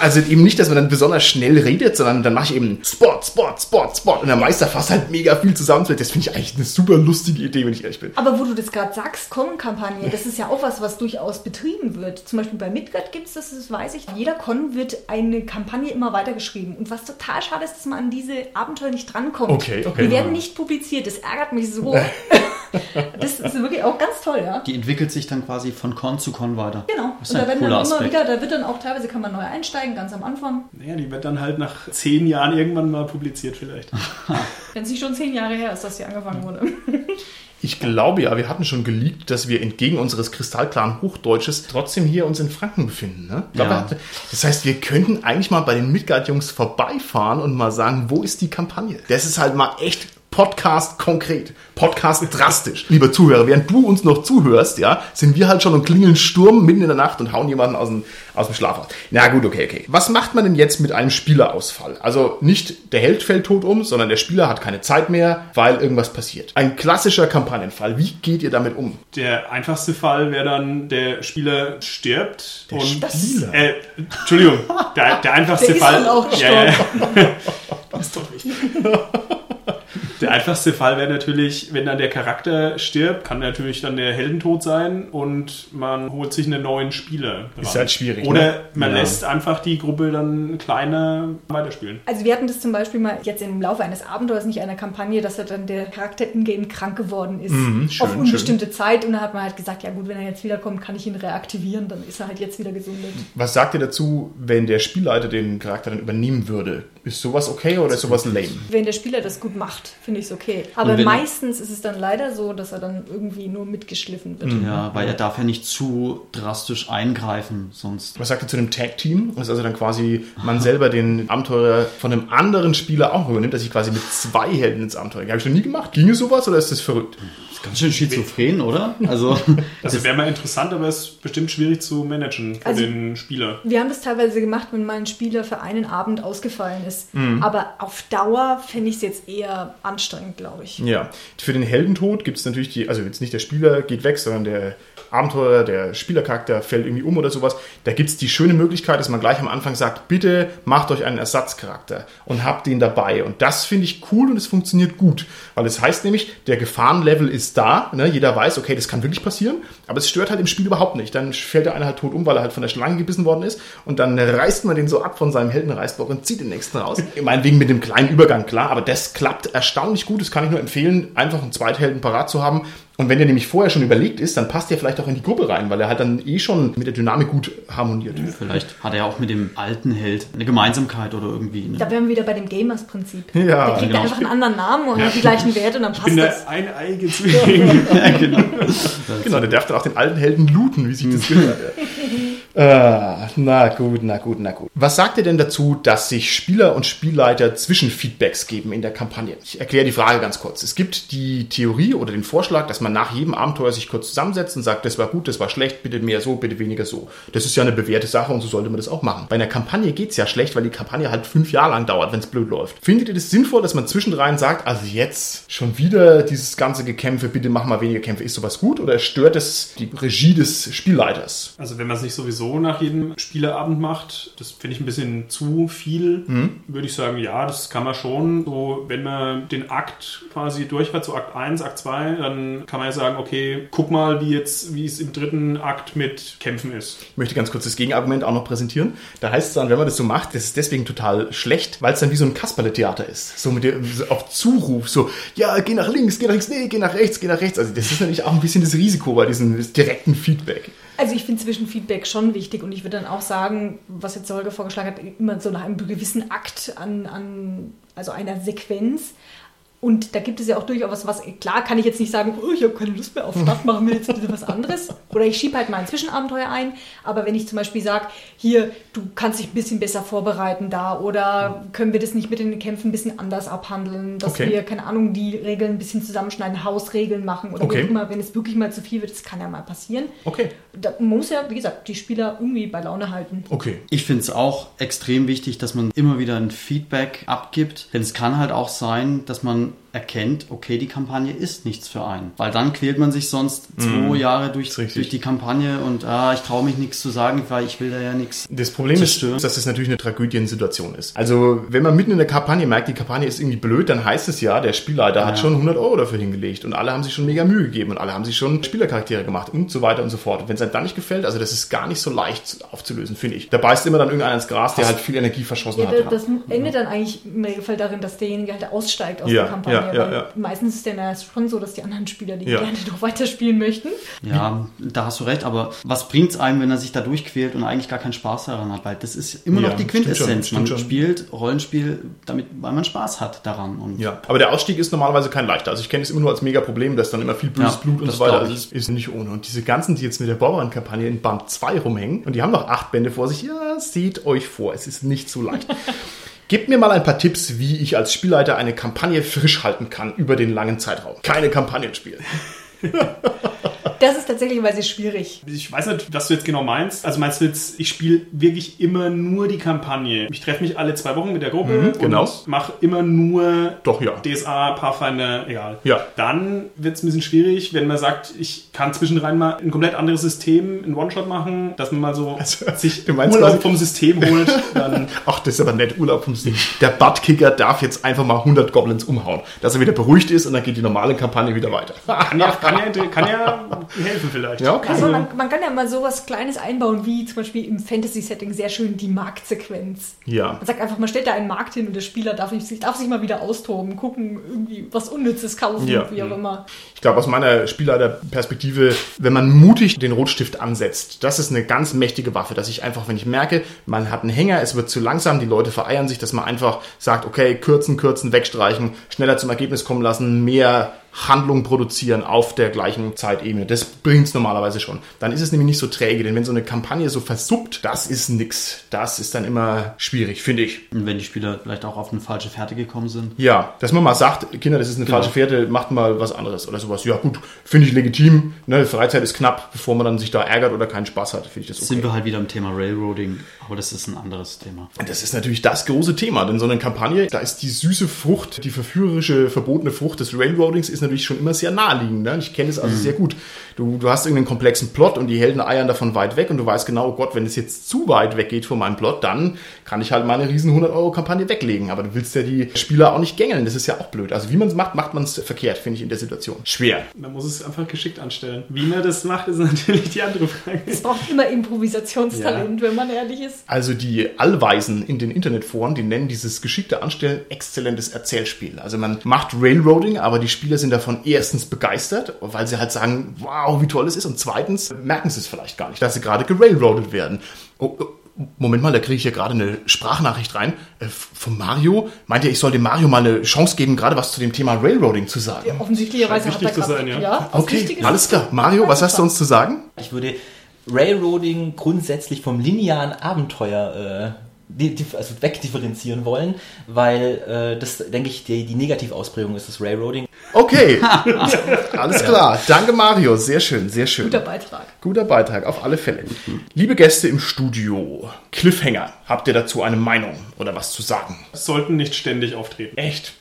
Also eben nicht, dass man dann besonders schnell redet, sondern dann mache ich eben Sport, Sport, Sport, Sport. Und der Meister fasst halt mega viel zusammen. Das finde ich eigentlich eine super lustige Idee, wenn ich ehrlich bin. Aber wo du das gerade sagst, Con-Kampagne, das ist ja auch was, was durchaus betrieben wird. Zum Beispiel bei Midgard gibt es das, das weiß ich. Jeder Con wird eine Kampagne immer weitergeschrieben. Und was total schade ist, dass man an diese Abenteuer nicht drankommt. Okay, okay. Die werden nicht publiziert. Das ärgert mich so. [laughs] [laughs] das ist wirklich auch ganz toll, ja. Die entwickelt sich dann quasi von Con zu Con weiter. Genau. Das Und ist da ein werden dann immer Aspekt. wieder, da wird dann auch teilweise kann man neu einsteigen, ganz am Anfang. Naja, die wird dann halt nach zehn Jahren irgendwann mal publiziert vielleicht. [laughs] Wenn es nicht schon zehn Jahre her ist, dass sie angefangen wurde. [laughs] Ich glaube ja, wir hatten schon geleakt, dass wir entgegen unseres kristallklaren Hochdeutsches trotzdem hier uns in Franken befinden. Ne? Glaube, Ja. Das heißt, wir könnten eigentlich mal bei den Midgard-Jungs vorbeifahren und mal sagen, wo ist die Kampagne? Das ist halt mal echt Podcast konkret, Podcast drastisch. Lieber Zuhörer, während du uns noch zuhörst, ja, sind wir halt schon und klingeln Sturm mitten in der Nacht und hauen jemanden aus dem, aus dem Schlaf raus. Na gut, okay, okay. Was macht man denn jetzt mit einem Spielerausfall? Also nicht der Held fällt tot um, sondern der Spieler hat keine Zeit mehr, weil irgendwas passiert. Ein klassischer Kampagnenfall. Wie geht ihr damit um? Der einfachste Fall wäre dann, der Spieler stirbt. Der und, Spieler? Äh, Entschuldigung, der, der einfachste Der ist Fall. dann auch ja, ja. [laughs] Das ist doch wichtig. Der einfachste Fall wäre natürlich, wenn dann der Charakter stirbt, kann natürlich dann der Heldentod sein und man holt sich einen neuen Spieler. Ist halt schwierig, Oder ne? man Ja. lässt einfach die Gruppe dann kleiner weiterspielen. Also wir hatten das zum Beispiel mal jetzt im Laufe eines Abenteuers, nicht einer Kampagne, dass dann der Charakter in-game krank geworden ist. Mhm, schön, auf unbestimmte Zeit. Und dann hat man halt gesagt, ja gut, wenn er jetzt wiederkommt, kann ich ihn reaktivieren, dann ist er halt jetzt wieder gesundet. Was sagt ihr dazu, wenn der Spielleiter den Charakter dann übernehmen würde? Ist sowas okay oder ist sowas lame? Wenn der Spieler das gut macht, finde ich es okay. Aber meistens ist es dann leider so, dass er dann irgendwie nur mitgeschliffen wird. Ja, weil er darf ja nicht zu drastisch eingreifen, sonst. Was sagt ihr zu einem Tag-Team? Das ist also dann quasi [laughs] man selber den Abenteurer von einem anderen Spieler auch übernimmt, dass ich quasi mit zwei Helden ins Abenteuer gehe. Habe ich noch nie gemacht. Ginge sowas oder ist das verrückt? Ist ganz schön schizophren, oder? Also, [laughs] Also wäre mal interessant, aber es ist bestimmt schwierig zu managen für Also- den Spieler. Wir haben das teilweise gemacht, wenn mal ein Spieler für einen Abend ausgefallen ist. Mhm. Aber auf Dauer fände ich es jetzt eher anstrengend, glaube ich. Ja. Für den Heldentod gibt es natürlich die, also jetzt nicht der Spieler geht weg, sondern der Abenteurer, der Spielercharakter fällt irgendwie um oder sowas. Da gibt es die schöne Möglichkeit, dass man gleich am Anfang sagt, bitte macht euch einen Ersatzcharakter und habt den dabei. Und das finde ich cool und es funktioniert gut. Weil es heißt nämlich, der Gefahrenlevel ist da. Ne? Jeder weiß, okay, das kann wirklich passieren. Aber es stört halt im Spiel überhaupt nicht. Dann fällt der eine halt tot um, weil er halt von der Schlange gebissen worden ist. Und dann reißt man den so ab von seinem Heldenreißblock und zieht den nächsten raus. [laughs] Meinetwegen mit dem kleinen Übergang, klar. Aber das klappt erstaunlich gut. Das kann ich nur empfehlen, einfach einen Zweithelden parat zu haben. Und wenn der nämlich vorher schon überlegt ist, dann passt der vielleicht auch in die Gruppe rein, weil er halt dann eh schon mit der Dynamik gut harmoniert. vielleicht hat er ja auch mit dem alten Held eine Gemeinsamkeit oder irgendwie. Ne? Da wären wir wieder bei dem Gamers-Prinzip. Ja, der kriegt genau. einfach einen anderen Namen und hat die gleichen Werte und dann Ich passt bin das. der eineige [laughs] Zwilling. Genau, der darf dann auch den alten Helden looten, wie sich das gehört. [laughs] Ah, na gut, na gut, na gut. Was sagt ihr denn dazu, dass sich Spieler und Spielleiter Zwischenfeedbacks geben in der Kampagne? Ich erkläre die Frage ganz kurz. Es gibt die Theorie oder den Vorschlag, dass man nach jedem Abenteuer sich kurz zusammensetzt und sagt, das war gut, das war schlecht, bitte mehr so, bitte weniger so. Das ist ja eine bewährte Sache und so sollte man das auch machen. Bei einer Kampagne geht's ja schlecht, weil die Kampagne halt fünf Jahre lang dauert, wenn es blöd läuft. Findet ihr das sinnvoll, dass man zwischendrein sagt, also jetzt schon wieder dieses ganze Gekämpfe, bitte mach mal weniger Kämpfe. Ist sowas gut oder stört es die Regie des Spielleiters? Also wenn man es nicht sowieso nach jedem Spieleabend macht, das finde ich ein bisschen zu viel, würde ich sagen, ja, das kann man schon. So, wenn man den Akt quasi durch hat, so Akt 1, Akt 2, dann kann man ja sagen, okay, guck mal, wie jetzt, wie es im dritten Akt mit Kämpfen ist. Ich möchte ganz kurz das Gegenargument auch noch präsentieren. Da heißt es dann, wenn man das so macht, das ist deswegen total schlecht, weil es dann wie so ein Kasperle-Theater ist. So mit der, auf Zuruf, so, ja, geh nach links, geh nach links, nee, geh nach rechts, geh nach rechts. Also das ist natürlich auch ein bisschen das Risiko bei diesem direkten Feedback. Also ich finde Zwischenfeedback schon wichtig und ich würde dann auch sagen, was jetzt Holger vorgeschlagen hat, immer so nach einem gewissen Akt an, an also einer Sequenz. Und da gibt es ja auch durchaus was, was klar kann ich jetzt nicht sagen, oh, ich habe keine Lust mehr auf Stadt, machen wir jetzt bitte was anderes. Oder ich schiebe halt mal ein Zwischenabenteuer ein. Aber wenn ich zum Beispiel sage, hier, du kannst dich ein bisschen besser vorbereiten da oder können wir das nicht mit den Kämpfen ein bisschen anders abhandeln, dass Okay. wir, keine Ahnung, die Regeln ein bisschen zusammenschneiden, Hausregeln machen oder Okay. wie immer, wenn es wirklich mal zu viel wird, das kann ja mal passieren. Okay. Da muss ja, wie gesagt, die Spieler irgendwie bei Laune halten. Okay. Ich finde es auch extrem wichtig, dass man immer wieder ein Feedback abgibt, denn es kann halt auch sein, dass man erkennt, okay, die Kampagne ist nichts für einen. Weil dann quält man sich sonst zwei Jahre durch, durch die Kampagne und ah, ich traue mich nichts zu sagen, weil ich will da ja nichts. Das Problem ist, zerstören. dass es natürlich eine Tragödiensituation ist. Also, wenn man mitten in der Kampagne merkt, die Kampagne ist irgendwie blöd, dann heißt es ja, der Spielleiter hat Ja. schon 100 Euro dafür hingelegt und alle haben sich schon mega Mühe gegeben und alle haben sich schon Spielercharaktere gemacht und so weiter und so fort. Und wenn es einem dann nicht gefällt, also das ist gar nicht so leicht aufzulösen, finde ich. Da beißt immer dann irgendeiner ins Gras, der halt viel Energie verschossen Ja, hat. das endet dann eigentlich im Regelfall darin, dass derjenige halt aussteigt aus Ja, der Kampagne. ja, ja, weil ja. Meistens ist dann ja schon so, dass die anderen Spieler, die Ja. gerne noch weiterspielen möchten. Ja, da hast du recht, aber was bringt's einem, wenn er sich da durchquält und eigentlich gar keinen Spaß daran hat? Weil das ist immer Ja, noch die schon, Quintessenz. stimmt Man schon. spielt Rollenspiel, damit, weil man Spaß hat daran. Und Ja, aber der Ausstieg ist normalerweise kein leichter. Also ich kenne es immer nur als mega Problem, dass dann immer viel böses Ja, Blut und so weiter. Also es ist nicht ohne. Und diese ganzen, die jetzt mit der Bauern-Kampagne in Band 2 rumhängen und die haben noch acht Bände vor sich, ja, seht euch vor, es ist nicht so leicht. [laughs] Gebt mir mal ein paar Tipps, wie ich als Spielleiter eine Kampagne frisch halten kann über den langen Zeitraum. Keine Kampagnen spielen. [laughs] Das ist tatsächlich schwierig. Ich weiß nicht, was du jetzt genau meinst. Also meinst du jetzt, ich spiele wirklich immer nur die Kampagne. Ich treffe mich alle zwei Wochen mit der Gruppe genau. und mache immer nur Doch, ja. DSA, Pathfinder, egal. Ja. Dann wird es ein bisschen schwierig, wenn man sagt, ich kann zwischendrin mal ein komplett anderes System in One-Shot machen, dass man mal so Also, sich du meinst Urlaub quasi- vom System holt. [laughs] Dann Ach, das ist aber nett, Urlaub vom Ding. Der Buttkicker darf jetzt einfach mal 100 Goblins umhauen, dass er wieder beruhigt ist und dann geht die normale Kampagne wieder weiter. kann ja, kann ja, [laughs] kann ja helfen vielleicht. Ja, okay. Also man, man kann ja mal sowas Kleines einbauen, wie zum Beispiel im Fantasy-Setting sehr schön die Marktsequenz. Ja. Man sagt einfach, man stellt da einen Markt hin und der Spieler darf, sich- darf sich mal wieder austoben, gucken, irgendwie was Unnützes kaufen, Ja. wie auch immer. Ich glaube, aus meiner Spielleiterperspektive, wenn man mutig den Rotstift ansetzt, das ist eine ganz mächtige Waffe, dass ich einfach, wenn ich merke, man hat einen Hänger, es wird zu langsam, die Leute vereiern sich, dass man einfach sagt, okay, kürzen, kürzen, wegstreichen, schneller zum Ergebnis kommen lassen, mehr Handlung produzieren auf der gleichen Zeitebene. Das bringt's normalerweise schon. Dann ist es nämlich nicht so träge, denn wenn so eine Kampagne so versuppt, das ist nix. Das ist dann immer schwierig, finde ich. Und wenn die Spieler vielleicht auch auf eine falsche Fährte gekommen sind. Ja, dass man mal sagt, Kinder, das ist eine Genau. falsche Fährte, macht mal was anderes oder sowas. Ja, gut, finde ich legitim. Ne, Freizeit ist knapp, bevor man dann sich da ärgert oder keinen Spaß hat, finde ich das okay. Sind wir halt wieder im Thema Railroading, aber das ist ein anderes Thema. Das ist natürlich das große Thema, denn so eine Kampagne, da ist die süße Frucht, die verführerische, verbotene Frucht des Railroadings ist natürlich schon immer sehr naheliegend. Ne? Ich kenne es also sehr gut. Du, du hast irgendeinen komplexen Plot und die Helden eiern davon weit weg und du weißt genau, oh Gott, wenn es jetzt zu weit weggeht von meinem Plot, dann kann ich halt meine riesen 100-Euro-Kampagne weglegen. Aber du willst ja die Spieler auch nicht gängeln, das ist ja auch blöd. Also wie man es macht, macht man es verkehrt, finde ich in der Situation. Schwer. Man muss es einfach geschickt anstellen. Wie man das macht, ist [laughs] natürlich die andere Frage. Es braucht immer Improvisationstalent, wenn man ehrlich ist. Also die Allweisen in den Internetforen, die nennen dieses geschickte Anstellen exzellentes Erzählspiel. Also man macht Railroading, aber die Spieler sind davon erstens begeistert, weil sie halt sagen, wow, wie toll es ist. Und zweitens merken sie es vielleicht gar nicht, dass sie gerade gerailroadet werden. Oh, oh, Moment mal, da kriege ich hier gerade eine Sprachnachricht rein äh, von Mario. Meint ihr, ich soll dem Mario mal eine Chance geben, gerade was zu dem Thema Railroading zu sagen? Offensichtlicherweise Scheint hat er zu gerade- sein, ja. was Okay, alles klar. Mario, was hast du uns zu sagen? Ich würde Railroading grundsätzlich vom linearen Abenteuer also wegdifferenzieren wollen, weil äh, das, denke ich, die, die Negativausprägung ist des Railroading. Okay, [laughs] alles klar. Danke Mario, sehr schön, sehr schön. Guter Beitrag. Guter Beitrag, auf alle Fälle. Liebe Gäste im Studio, Cliffhanger, habt ihr dazu eine Meinung oder was zu sagen? Sollten nicht ständig auftreten. Echt?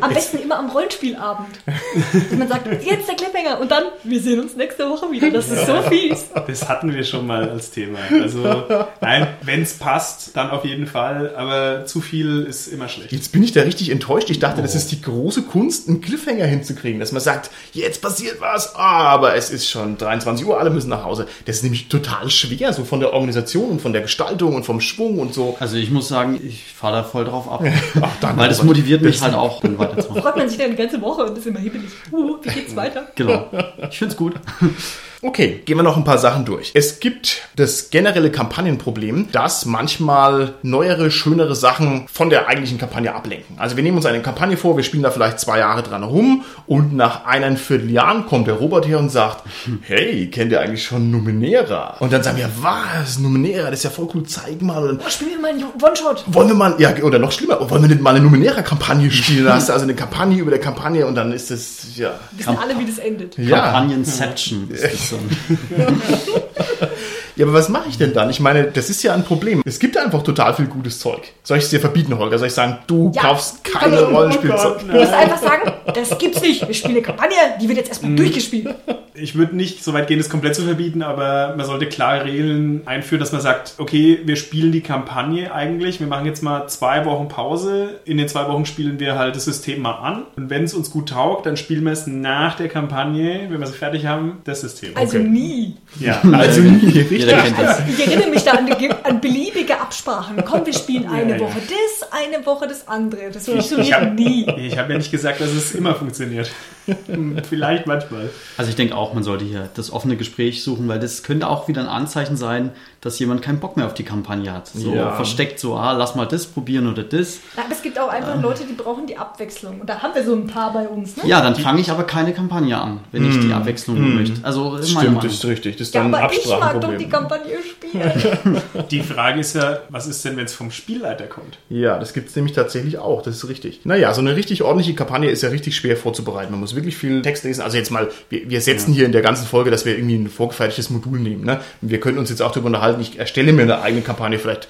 Am besten immer am Rollenspielabend. Dass man sagt, jetzt der Cliffhanger und dann, wir sehen uns nächste Woche wieder. Das ist so fies. Das hatten wir schon mal als Thema. Also, nein, wenn es passt, dann auf jeden Fall, aber zu viel ist immer schlecht. Jetzt bin ich da richtig enttäuscht. Ich dachte, das ist die große Kunst, einen Cliffhanger hinzukriegen, dass man sagt, jetzt passiert was, aber es ist schon 23 Uhr, alle müssen nach Hause. Das ist nämlich total schwer, so von der Organisation und von der Gestaltung und vom Schwung und so. Also ich muss sagen, ich fahre da voll drauf ab. [laughs] Ach, danke. Weil das motiviert mich halt auch, dann weiterzumachen. [laughs] Freut man sich dann die ganze Woche und ist immer hibbelig. Uh, wie geht's weiter? Genau. Ich find's gut. [laughs] Okay, gehen wir noch ein paar Sachen durch. Es gibt das generelle Kampagnenproblem, dass manchmal neuere, schönere Sachen von der eigentlichen Kampagne ablenken. Also wir nehmen uns eine Kampagne vor, wir spielen da vielleicht zwei Jahre dran rum und nach einem Vierteljahren kommt der Robert her und sagt, [laughs] hey, kennt ihr eigentlich schon Numenera? Und dann sagen wir, was, Numenera, das ist ja voll cool, zeig mal. Und dann, Oh, spielen wir mal einen One-Shot. wollen wir mal, ja, oder noch schlimmer, wollen wir nicht mal eine Numenera-Kampagne spielen? Da [laughs] hast du also eine Kampagne über der Kampagne und dann ist das, ja. Wissen alle, wie das endet. Ja. Kampagnenception ist das [laughs] dann. [laughs] [laughs] Ja, aber was mache ich denn dann? Ich meine, das ist ja ein Problem. Es gibt einfach total viel gutes Zeug. Soll ich es dir verbieten, Holger? Soll ich sagen, du Ja. kaufst keine Also, oh Rollenspielzeug? Du musst einfach sagen, das gibt's nicht. Wir spielen eine Kampagne, die wird jetzt erstmal Mhm. durchgespielt. Ich würde nicht so weit gehen, das komplett zu verbieten, aber man sollte klare Regeln einführen, dass man sagt, okay, wir spielen die Kampagne eigentlich, wir machen jetzt mal zwei Wochen Pause, in den zwei Wochen spielen wir halt das System mal an und wenn es uns gut taugt, dann spielen wir es nach der Kampagne, wenn wir sie fertig haben, das System. Also Okay. nie. ja, [laughs] Also nie, richtig. Jeder kennt das. Ich erinnere mich da an, die- an beliebige Absprachen. Komm, wir spielen eine ja. Woche das, eine Woche das andere. Das Ich funktioniert hab- nie. ich habe ja nicht gesagt, dass es immer funktioniert. [laughs] Vielleicht manchmal. Also ich denke auch, man sollte hier das offene Gespräch suchen, weil das könnte auch wieder ein Anzeichen sein, dass jemand keinen Bock mehr auf die Kampagne hat. So Ja. versteckt so, ah, lass mal das probieren oder das. Aber es gibt auch einfach Leute, die brauchen die Abwechslung. Und da haben wir so ein paar bei uns. Ne? Ja, dann fange ich aber keine Kampagne an, wenn ich die Abwechslung möchte. Also Stimmt, Meinung. das ist richtig. Das ist Ja, dann ein aber ich mag doch die Kampagne spielen. [laughs] Die Frage ist ja, was ist denn, wenn es vom Spielleiter kommt? Ja, das gibt es nämlich tatsächlich auch, das ist richtig. Naja, so eine richtig ordentliche Kampagne ist ja richtig schwer vorzubereiten. Man muss wirklich viel Text lesen. Also jetzt mal, wir, wir setzen hier in der ganzen Folge, dass wir irgendwie ein vorgefertigtes Modul nehmen. Ne? Wir können uns jetzt auch darüber unterhalten, ich erstelle mir eine eigene Kampagne, vielleicht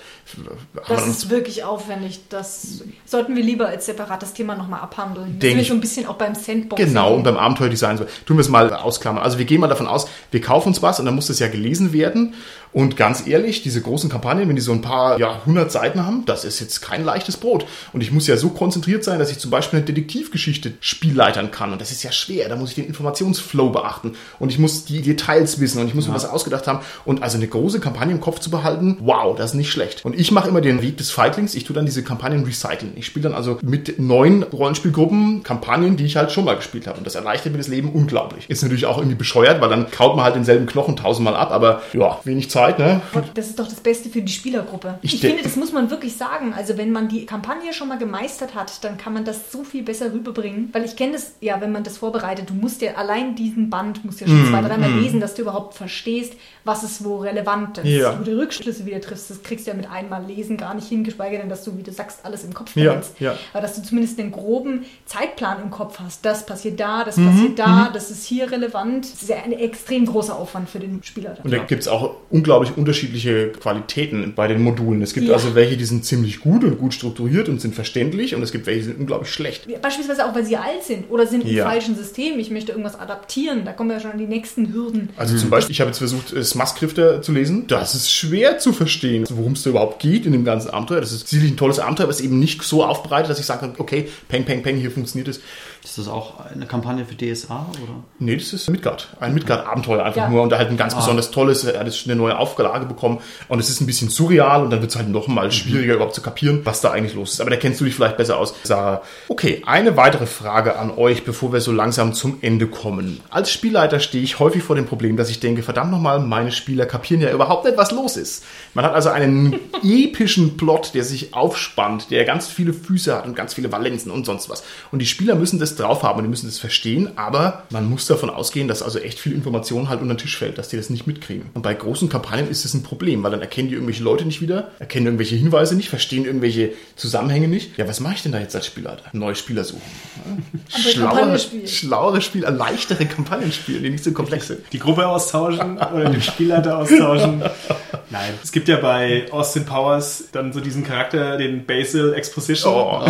Das ist wirklich aufwendig. Das sollten wir lieber als separates Thema nochmal abhandeln. Das Denk sind wir ich. so ein bisschen auch beim Sandbox. Genau, und beim Abenteuerdesign. Tun wir es mal ausklammern. Also wir gehen mal davon aus, wir kaufen uns was und dann muss das ja gelesen werden. Und ganz ehrlich, diese großen Kampagnen, wenn die so ein paar, ja, 100 Seiten haben, das ist jetzt kein leichtes Brot. Und ich muss ja so konzentriert sein, dass ich zum Beispiel eine Detektivgeschichte spielleitern kann. Und das ist ja schwer. Da muss ich den Informationsflow beachten. Und ich muss die Details wissen und ich muss mir was ausgedacht haben. Und also eine große Kampagne im Kopf zu behalten, wow, das ist nicht schlecht. Und ich mache immer den Weg des Feiglings. Ich tue dann diese Kampagnen recyceln. Ich spiele dann also mit neuen Rollenspielgruppen Kampagnen, die ich halt schon mal gespielt habe. Und das erleichtert mir das Leben unglaublich. Ist natürlich auch irgendwie bescheuert, weil dann kaut man halt denselben Knochen tausendmal ab. Aber ja, wenig Zeit, ne? Das ist doch das Beste für die Spielergruppe. Ich Ich, finde, das muss man wirklich sagen. Also wenn man die Kampagne schon mal gemeistert hat, dann kann man das so viel besser rüberbringen. Weil ich kenne das, ja, wenn man das vorbereitet, du musst ja allein diesen Band, musst ja schon zwei, dreimal lesen, dass du überhaupt verstehst, was ist wo relevant. Dass Ja. du die Rückschlüsse wieder triffst, das kriegst du ja mit einmal lesen gar nicht hin, geschweige denn, dass du, wie du sagst, alles im Kopf Ja, behältst. ja. Aber dass du zumindest einen groben Zeitplan im Kopf hast. Das passiert da, das Mhm, passiert da, das ist hier relevant. Das ist ja ein extrem großer Aufwand für den Spieler. Und da gibt's auch unglaublich unterschiedliche Qualitäten bei den Modulen. Es gibt Ja. also welche, die sind ziemlich gut und gut strukturiert und sind verständlich und es gibt welche, die sind unglaublich schlecht. Beispielsweise auch, weil sie alt sind oder sind Ja. im falschen System. Ich möchte irgendwas adaptieren. Da kommen wir ja schon an die nächsten Hürden. Also zum Beispiel, ich habe jetzt versucht, das Maskrifter zu lesen. Das ist schwer zu verstehen, worum es da überhaupt geht in dem ganzen Abenteuer. Das ist sicherlich ein tolles Abenteuer, aber es ist eben nicht so aufbereitet, dass ich sagen kann, okay, peng, peng, peng, hier funktioniert es. Ist das auch eine Kampagne für DSA oder? Nee, das ist Midgard. Ein Midgard-Abenteuer einfach Ja. nur. Und halt ein ganz besonders tolles, er hat jetzt eine neue Auflage bekommen. Und es ist ein bisschen surreal und dann wird es halt noch mal schwieriger überhaupt zu kapieren, was da eigentlich los ist. Aber da kennst du dich vielleicht besser aus, Sarah. Okay, eine weitere Frage an euch, bevor wir so langsam zum Ende kommen. Als Spielleiter stehe ich häufig vor dem Problem, dass ich denke, verdammt nochmal, meine Spieler kapieren ja überhaupt nicht, was los ist. Man hat also einen [laughs] epischen Plot, der sich aufspannt, der ganz viele Füße hat und ganz viele Valenzen und sonst was. Und die Spieler müssen das drauf haben und die müssen das verstehen, aber man muss davon ausgehen, dass also echt viel Information halt unter den Tisch fällt, dass die das nicht mitkriegen. Und bei großen Kampagnen ist das ein Problem, weil dann erkennen die irgendwelche Leute nicht wieder, erkennen irgendwelche Hinweise nicht, verstehen irgendwelche Zusammenhänge nicht. Ja, was mache ich denn da jetzt als Spielleiter? Neue Spieler suchen. [laughs] Schlauere, schlauere Spieler, leichtere Kampagnen spielen, die nicht so komplex sind. Die Gruppe austauschen oder den Spielleiter austauschen. [laughs] Nein. Es gibt ja bei Austin Powers dann so diesen Charakter, den Basil Exposition. Oh,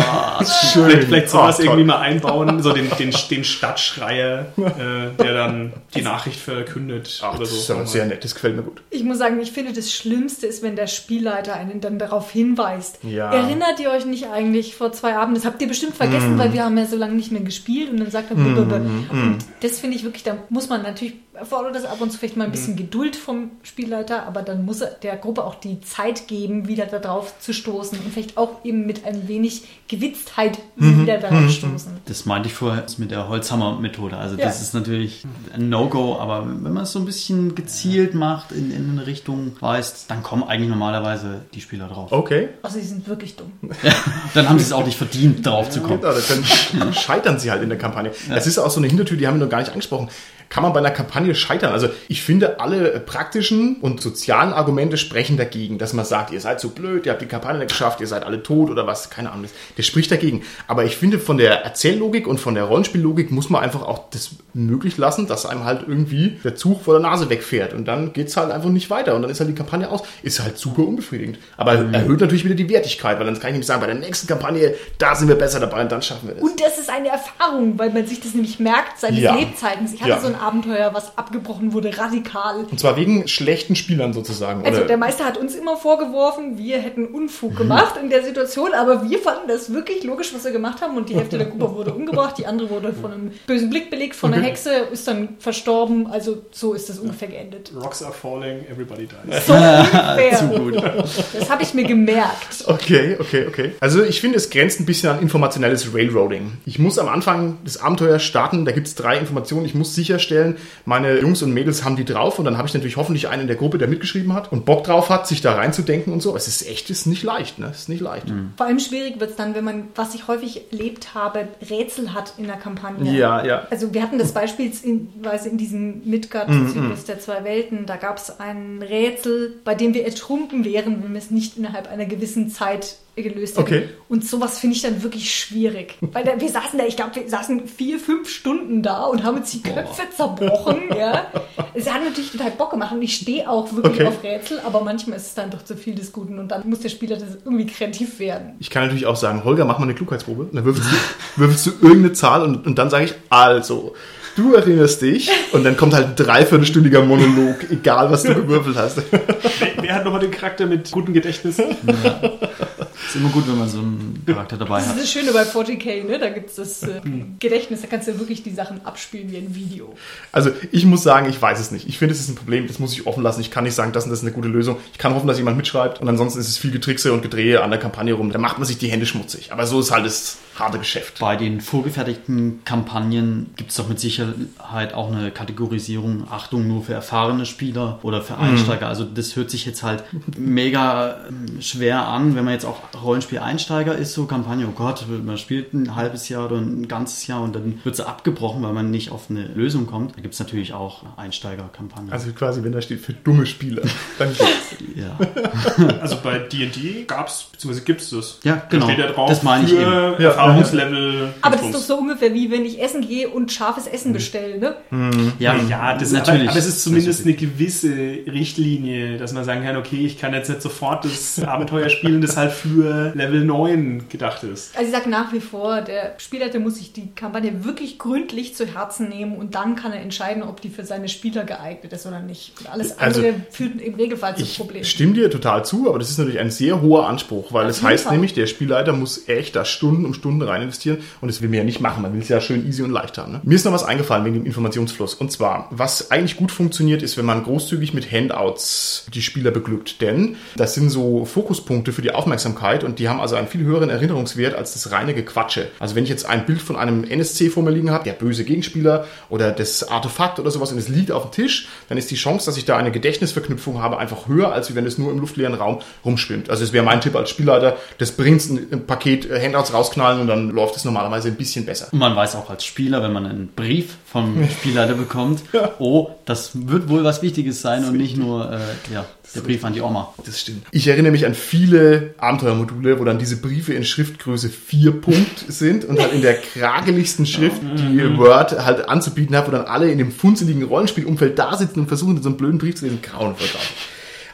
Vielleicht, vielleicht sowas Oh, toll. irgendwie mal einbauen, so den, den, den Stadtschreier, äh, der dann die Nachricht verkündet Ach, oder das so. ist aber sehr nett, das gefällt mir gut. Ich muss sagen, ich finde, das Schlimmste ist, wenn der Spielleiter einen dann darauf hinweist. Ja. Erinnert ihr euch nicht eigentlich vor zwei Abenden? Das habt ihr bestimmt vergessen, weil wir haben ja so lange nicht mehr gespielt und dann sagt er, blablabla. und das finde ich wirklich, da muss man natürlich, erfordert das ab und zu vielleicht mal ein bisschen Geduld vom Spielleiter, aber dann muss er der Gruppe auch die Zeit geben, wieder darauf zu stoßen und vielleicht auch eben mit ein wenig Gewitztheit wieder darauf stoßen. Das meinte ich vorher mit der Holzhammer-Methode. Also Ja. das ist natürlich ein No-Go, aber wenn man es so ein bisschen gezielt macht, in, in eine Richtung weist, dann kommen eigentlich normalerweise die Spieler drauf. Okay. Also, sie sind wirklich dumm. [laughs] Dann haben sie es auch nicht verdient, drauf zu kommen. Genau, dann [laughs] scheitern sie halt in der Kampagne. Das ist auch so eine Hintertür, die haben wir noch gar nicht angesprochen. Kann man bei einer Kampagne scheitern. Also ich finde, alle praktischen und sozialen Argumente sprechen dagegen, dass man sagt, ihr seid so blöd, ihr habt die Kampagne nicht geschafft, ihr seid alle tot oder was, keine Ahnung. Das spricht dagegen. Aber ich finde, von der Erzähllogik und von der Rollenspiellogik muss man einfach auch das möglich lassen, dass einem halt irgendwie der Zug vor der Nase wegfährt und dann geht's halt einfach nicht weiter und dann ist halt die Kampagne aus. Ist halt super unbefriedigend. Aber erhöht natürlich wieder die Wertigkeit, weil dann kann ich nämlich sagen, bei der nächsten Kampagne, da sind wir besser dabei und dann schaffen wir das. Und das ist eine Erfahrung, weil man sich das nämlich merkt seines Ja. Lebzeitens. Ich hatte Ja. so ein Abenteuer, was abgebrochen wurde, radikal. Und zwar wegen schlechten Spielern sozusagen. Also oder? der Meister hat uns immer vorgeworfen, wir hätten Unfug gemacht in der Situation, aber wir fanden das wirklich logisch, was wir gemacht haben und die Hälfte der Gruppe wurde umgebracht, die andere wurde von einem bösen Blick belegt, von einer Hexe, ist dann verstorben, also so ist das ungefähr geendet. Rocks are falling, everybody dies. So [laughs] ungefähr. Zu gut. Das habe ich mir gemerkt. Okay, okay, okay. Also ich finde, es grenzt ein bisschen an informationelles Railroading. Ich muss am Anfang des Abenteuers starten, da gibt es drei Informationen. Ich muss sicherstellen, meine Jungs und Mädels haben die drauf und dann habe ich natürlich hoffentlich einen in der Gruppe, der mitgeschrieben hat und Bock drauf hat, sich da reinzudenken und so. Es ist echt, es ist nicht leicht, ne? Es ist nicht leicht. Vor allem schwierig wird es dann, wenn man, was ich häufig erlebt habe, Rätsel hat in der Kampagne. Ja, ja. Also wir hatten das beispielsweise in diesem Midgard-Zyklus der zwei Welten, da gab es ein Rätsel, bei dem wir ertrunken wären, wenn wir es nicht innerhalb einer gewissen Zeit gelöst hätten. Okay. Und sowas finde ich dann wirklich schwierig. Weil da, wir saßen da, ich glaube, wir saßen vier, fünf Stunden da und haben uns die Köpfe zerbrochen. [laughs] ja. Es hat natürlich total Bock gemacht und ich stehe auch wirklich Okay. auf Rätsel, aber manchmal ist es dann doch zu viel des Guten und dann muss der Spieler das irgendwie kreativ werden. Ich kann natürlich auch sagen, Holger, mach mal eine Klugheitsprobe. Und dann würfelst du, würfelst du irgendeine Zahl und, und dann sage ich, also, du erinnerst dich und dann kommt halt ein dreiviertelstündiger Monolog, egal was du gewürfelt hast. Wer, hat nochmal den Charakter mit gutem Gedächtnis? Ist immer gut, wenn man so einen Charakter dabei Das ist hat. das Schöne bei 40k, ne? Da gibt es das äh, Gedächtnis, da kannst du wirklich die Sachen abspielen wie ein Video. Also ich muss sagen, ich weiß es nicht. Ich finde, es ist ein Problem, das muss ich offen lassen. Ich kann nicht sagen, das und das ist eine gute Lösung. Ich kann hoffen, dass jemand mitschreibt und ansonsten ist es viel Getrickse und Gedrehe an der Kampagne rum. Da macht man sich die Hände schmutzig. Aber so ist halt das harte Geschäft. Bei den vorgefertigten Kampagnen gibt es doch mit Sicherheit auch eine Kategorisierung, Achtung, nur für erfahrene Spieler oder für Einsteiger. Also das hört sich jetzt halt mega ähm, schwer an, wenn man jetzt auch Rollenspiel-Einsteiger ist, so Kampagne, oh Gott, man spielt ein halbes Jahr oder ein ganzes Jahr und dann wird sie abgebrochen, weil man nicht auf eine Lösung kommt. Da gibt es natürlich auch Einsteiger-Kampagnen. Also quasi, wenn da steht für dumme Spieler, [laughs] dann ja. [laughs] Also bei D&D gab's, beziehungsweise gibt's das. Ja, genau. Da steht ja drauf Das meine ich für eben. Ja, Erfahrungslevel. Aber das ist doch so ungefähr wie wenn ich essen gehe und scharfes Essen bestelle, ne? ja, Ja, das natürlich. Aber, aber es ist zumindest eine gewisse Richtlinie, dass man sagen kann, okay, ich kann jetzt nicht sofort das Abenteuer spielen, das halt für Level 9 gedacht ist. Also ich sage nach wie vor, der Spielleiter muss sich die Kampagne wirklich gründlich zu Herzen nehmen und dann kann er entscheiden, ob die für seine Spieler geeignet ist oder nicht. Und alles Also, andere führt im Regelfall zu Ich Problemen. stimme dir total zu, aber das ist natürlich ein sehr hoher Anspruch, weil Auf es heißt Fall. nämlich, der Spielleiter muss echt da Stunden um Stunden rein investieren und das will man ja nicht machen. Man will es ja schön easy und leicht haben. Ne? Mir ist noch was eingefallen wegen dem Informationsfluss. Und zwar, was eigentlich gut funktioniert, ist, wenn man großzügig mit Handouts die Spieler beglückt. Denn das sind so Fokuspunkte für die Aufmerksamkeit und die haben also einen viel höheren Erinnerungswert als das reine Gequatsche. Also wenn ich jetzt ein Bild von einem NSC vor mir liegen habe, der böse Gegenspieler oder das Artefakt oder sowas und es liegt auf dem Tisch, dann ist die Chance, dass ich da eine Gedächtnisverknüpfung habe, einfach höher, als wenn es nur im luftleeren Raum rumschwimmt. Also es wäre mein Tipp als Spielleiter, das bringst ein, ein Paket äh, Handouts rausknallen und dann läuft es normalerweise ein bisschen besser. Man weiß auch als Spieler, wenn man einen Brief vom Spielleiter bekommt, oh, das wird wohl was Wichtiges sein und nicht nur äh, ja, der Brief an die Oma. Das stimmt. Ich erinnere mich an viele Abenteuermodule, wo dann diese Briefe in Schriftgröße 4 Punkt [laughs] sind und halt in der krageligsten Schrift die Word halt anzubieten habe, wo dann alle in dem funzeligen Rollenspielumfeld da sitzen und versuchen, so einen blöden Brief zu lesen. Grauenvoll. grauenvoll.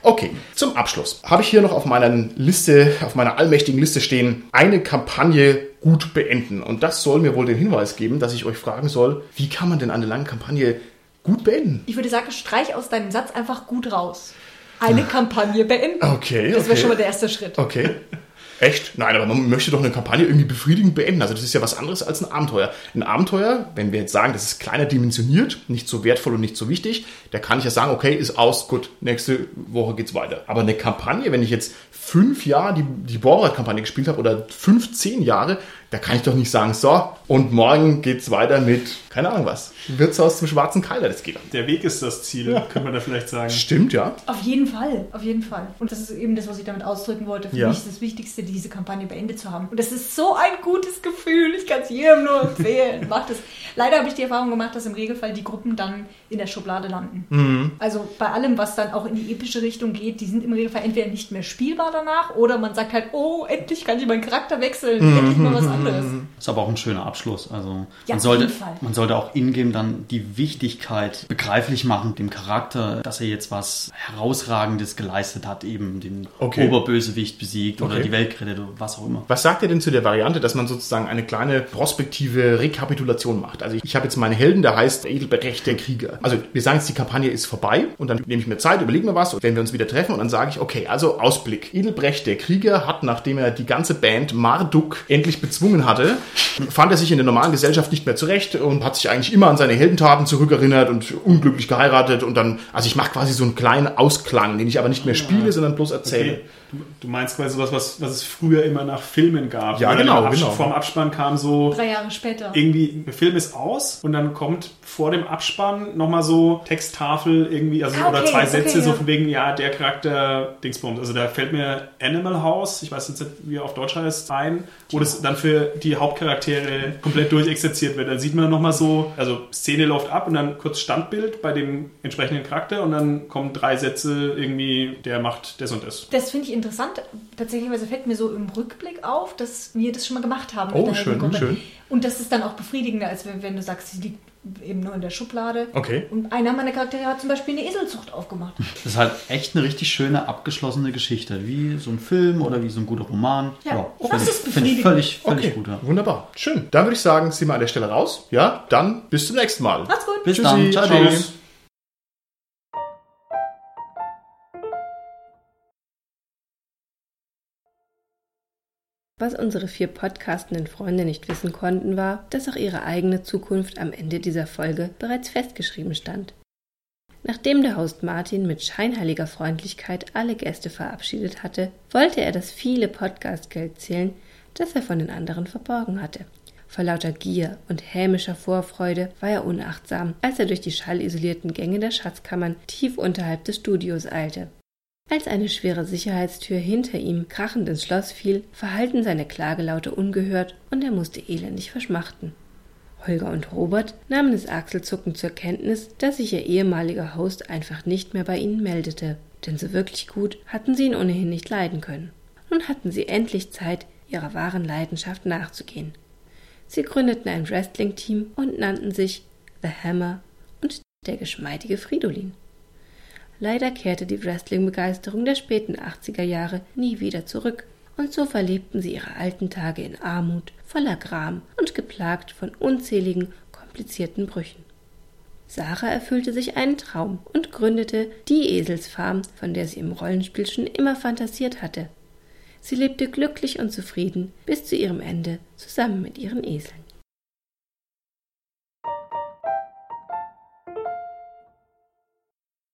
Okay, zum Abschluss habe ich hier noch auf meiner Liste, auf meiner allmächtigen Liste stehen, eine Kampagne gut beenden. Und das soll mir wohl den Hinweis geben, dass ich euch fragen soll, wie kann man denn eine lange Kampagne gut beenden? Ich würde sagen, streich aus deinem Satz einfach gut raus. Eine Kampagne beenden. Okay, Das wäre okay. schon mal der erste Schritt. Okay. Echt? Nein, aber man möchte doch eine Kampagne irgendwie befriedigend beenden. Also das ist ja was anderes als ein Abenteuer. Ein Abenteuer, wenn wir jetzt sagen, das ist kleiner dimensioniert, nicht so wertvoll und nicht so wichtig, da kann ich ja sagen, okay, ist aus, gut, nächste Woche geht's weiter. Aber eine Kampagne, wenn ich jetzt fünf Jahre die, die Borrat-Kampagne gespielt habe oder 15 Jahre, Da kann ich doch nicht sagen, so, und morgen geht's weiter mit, keine Ahnung was, Wirtshaus zum schwarzen Keiler, das geht. Der Weg ist das Ziel, könnte man da vielleicht sagen. Stimmt, ja. Auf jeden Fall, auf jeden Fall. Und das ist eben das, was ich damit ausdrücken wollte. Für Ja. mich ist das Wichtigste, diese Kampagne beendet zu haben. Und das ist so ein gutes Gefühl. Ich kann es jedem nur empfehlen. [laughs] Macht es. Leider habe ich die Erfahrung gemacht, dass im Regelfall die Gruppen dann in der Schublade landen. Mhm. Also bei allem, was dann auch in die epische Richtung geht, die sind im Regelfall entweder nicht mehr spielbar danach oder man sagt halt, oh, endlich kann ich meinen Charakter wechseln, endlich mal was anderes. Ist aber auch ein schöner Abschluss. Also Ja, man, auf sollte, jeden Fall. man sollte auch ingame dann die Wichtigkeit begreiflich machen, dem Charakter, dass er jetzt was Herausragendes geleistet hat, eben den Okay. Oberbösewicht besiegt oder Okay. die Welt gerettet oder was auch immer. Was sagt ihr denn zu der Variante, dass man sozusagen eine kleine prospektive Rekapitulation macht? Also ich habe jetzt meinen Helden, der heißt Edelbrecht der Krieger. Also wir sagen jetzt, die Kampagne ist vorbei und dann nehme ich mir Zeit, überlege mir was, wenn wir uns wieder treffen und dann sage ich, okay, also Ausblick. Edelbrecht der Krieger hat, nachdem er die ganze Band Marduk endlich bezwungen hatte, fand er sich in der normalen Gesellschaft nicht mehr zurecht und hat sich eigentlich immer an seine Heldentaten zurückerinnert und unglücklich geheiratet und dann, also ich mache quasi so einen kleinen Ausklang, den ich aber nicht mehr spiele, sondern bloß erzähle. Okay. Du, du meinst quasi sowas, was, was es früher immer nach Filmen gab. Ja, dann genau, Abs- genau. Vorm Abspann kam so Drei Jahre später. irgendwie, der Film ist aus und dann kommt vor dem Abspann nochmal so Texttafel irgendwie, also Ah, oder okay, zwei okay, Sätze, so ja. von wegen, ja, der Charakter Dingsbums. Also da fällt mir Animal House, ich weiß jetzt nicht, wie er auf Deutsch heißt, ein, wo das dann für die Hauptcharaktere komplett durchexerziert wird. Dann sieht man nochmal so, also Szene läuft ab und dann kurz Standbild bei dem entsprechenden Charakter und dann kommen drei Sätze irgendwie, der macht das und das. Das finde ich interessant. Tatsächlich fällt mir so im Rückblick auf, dass wir das schon mal gemacht haben. Oh, schön, schön. Und das ist dann auch befriedigender, als wenn, wenn du sagst, sie liegt eben nur in der Schublade. Okay. Und einer meiner Charaktere hat zum Beispiel eine Eselzucht aufgemacht. Das ist halt echt eine richtig schöne, abgeschlossene Geschichte. Wie so ein Film oder wie so ein guter Roman. Ja, das finde ist ich, finde ich befriedigend. völlig, völlig Okay, gut. Ja. wunderbar. Schön. Dann würde ich sagen, sind wir an der Stelle raus. Ja, dann bis zum nächsten Mal. Macht's gut. Bis Tschüssi, dann. Ciao, tschüss. Was unsere vier podcastenden Freunde nicht wissen konnten, war, dass auch ihre eigene Zukunft am Ende dieser Folge bereits festgeschrieben stand. Nachdem der Host Martin mit scheinheiliger Freundlichkeit alle Gäste verabschiedet hatte, wollte er das viele Podcastgeld zählen, das er von den anderen verborgen hatte. Vor lauter Gier und hämischer Vorfreude war er unachtsam, als er durch die schallisolierten Gänge der Schatzkammern tief unterhalb des Studios eilte. Als eine schwere Sicherheitstür hinter ihm krachend ins Schloss fiel, verhallten seine Klagelaute ungehört und er musste elendig verschmachten. Holger und Robert nahmen es achselzuckend zur Kenntnis, dass sich ihr ehemaliger Host einfach nicht mehr bei ihnen meldete, denn so wirklich gut hatten sie ihn ohnehin nicht leiden können. Nun hatten sie endlich Zeit, ihrer wahren Leidenschaft nachzugehen. Sie gründeten ein Wrestling-Team und nannten sich The Hammer und der geschmeidige Fridolin. Leider kehrte die Wrestling-Begeisterung der späten 80er Jahre nie wieder zurück, und so verlebten sie ihre alten Tage in Armut, voller Gram und geplagt von unzähligen, komplizierten Brüchen. Sarah erfüllte sich einen Traum und gründete die Eselsfarm, von der sie im Rollenspiel schon immer fantasiert hatte. Sie lebte glücklich und zufrieden bis zu ihrem Ende zusammen mit ihren Eseln.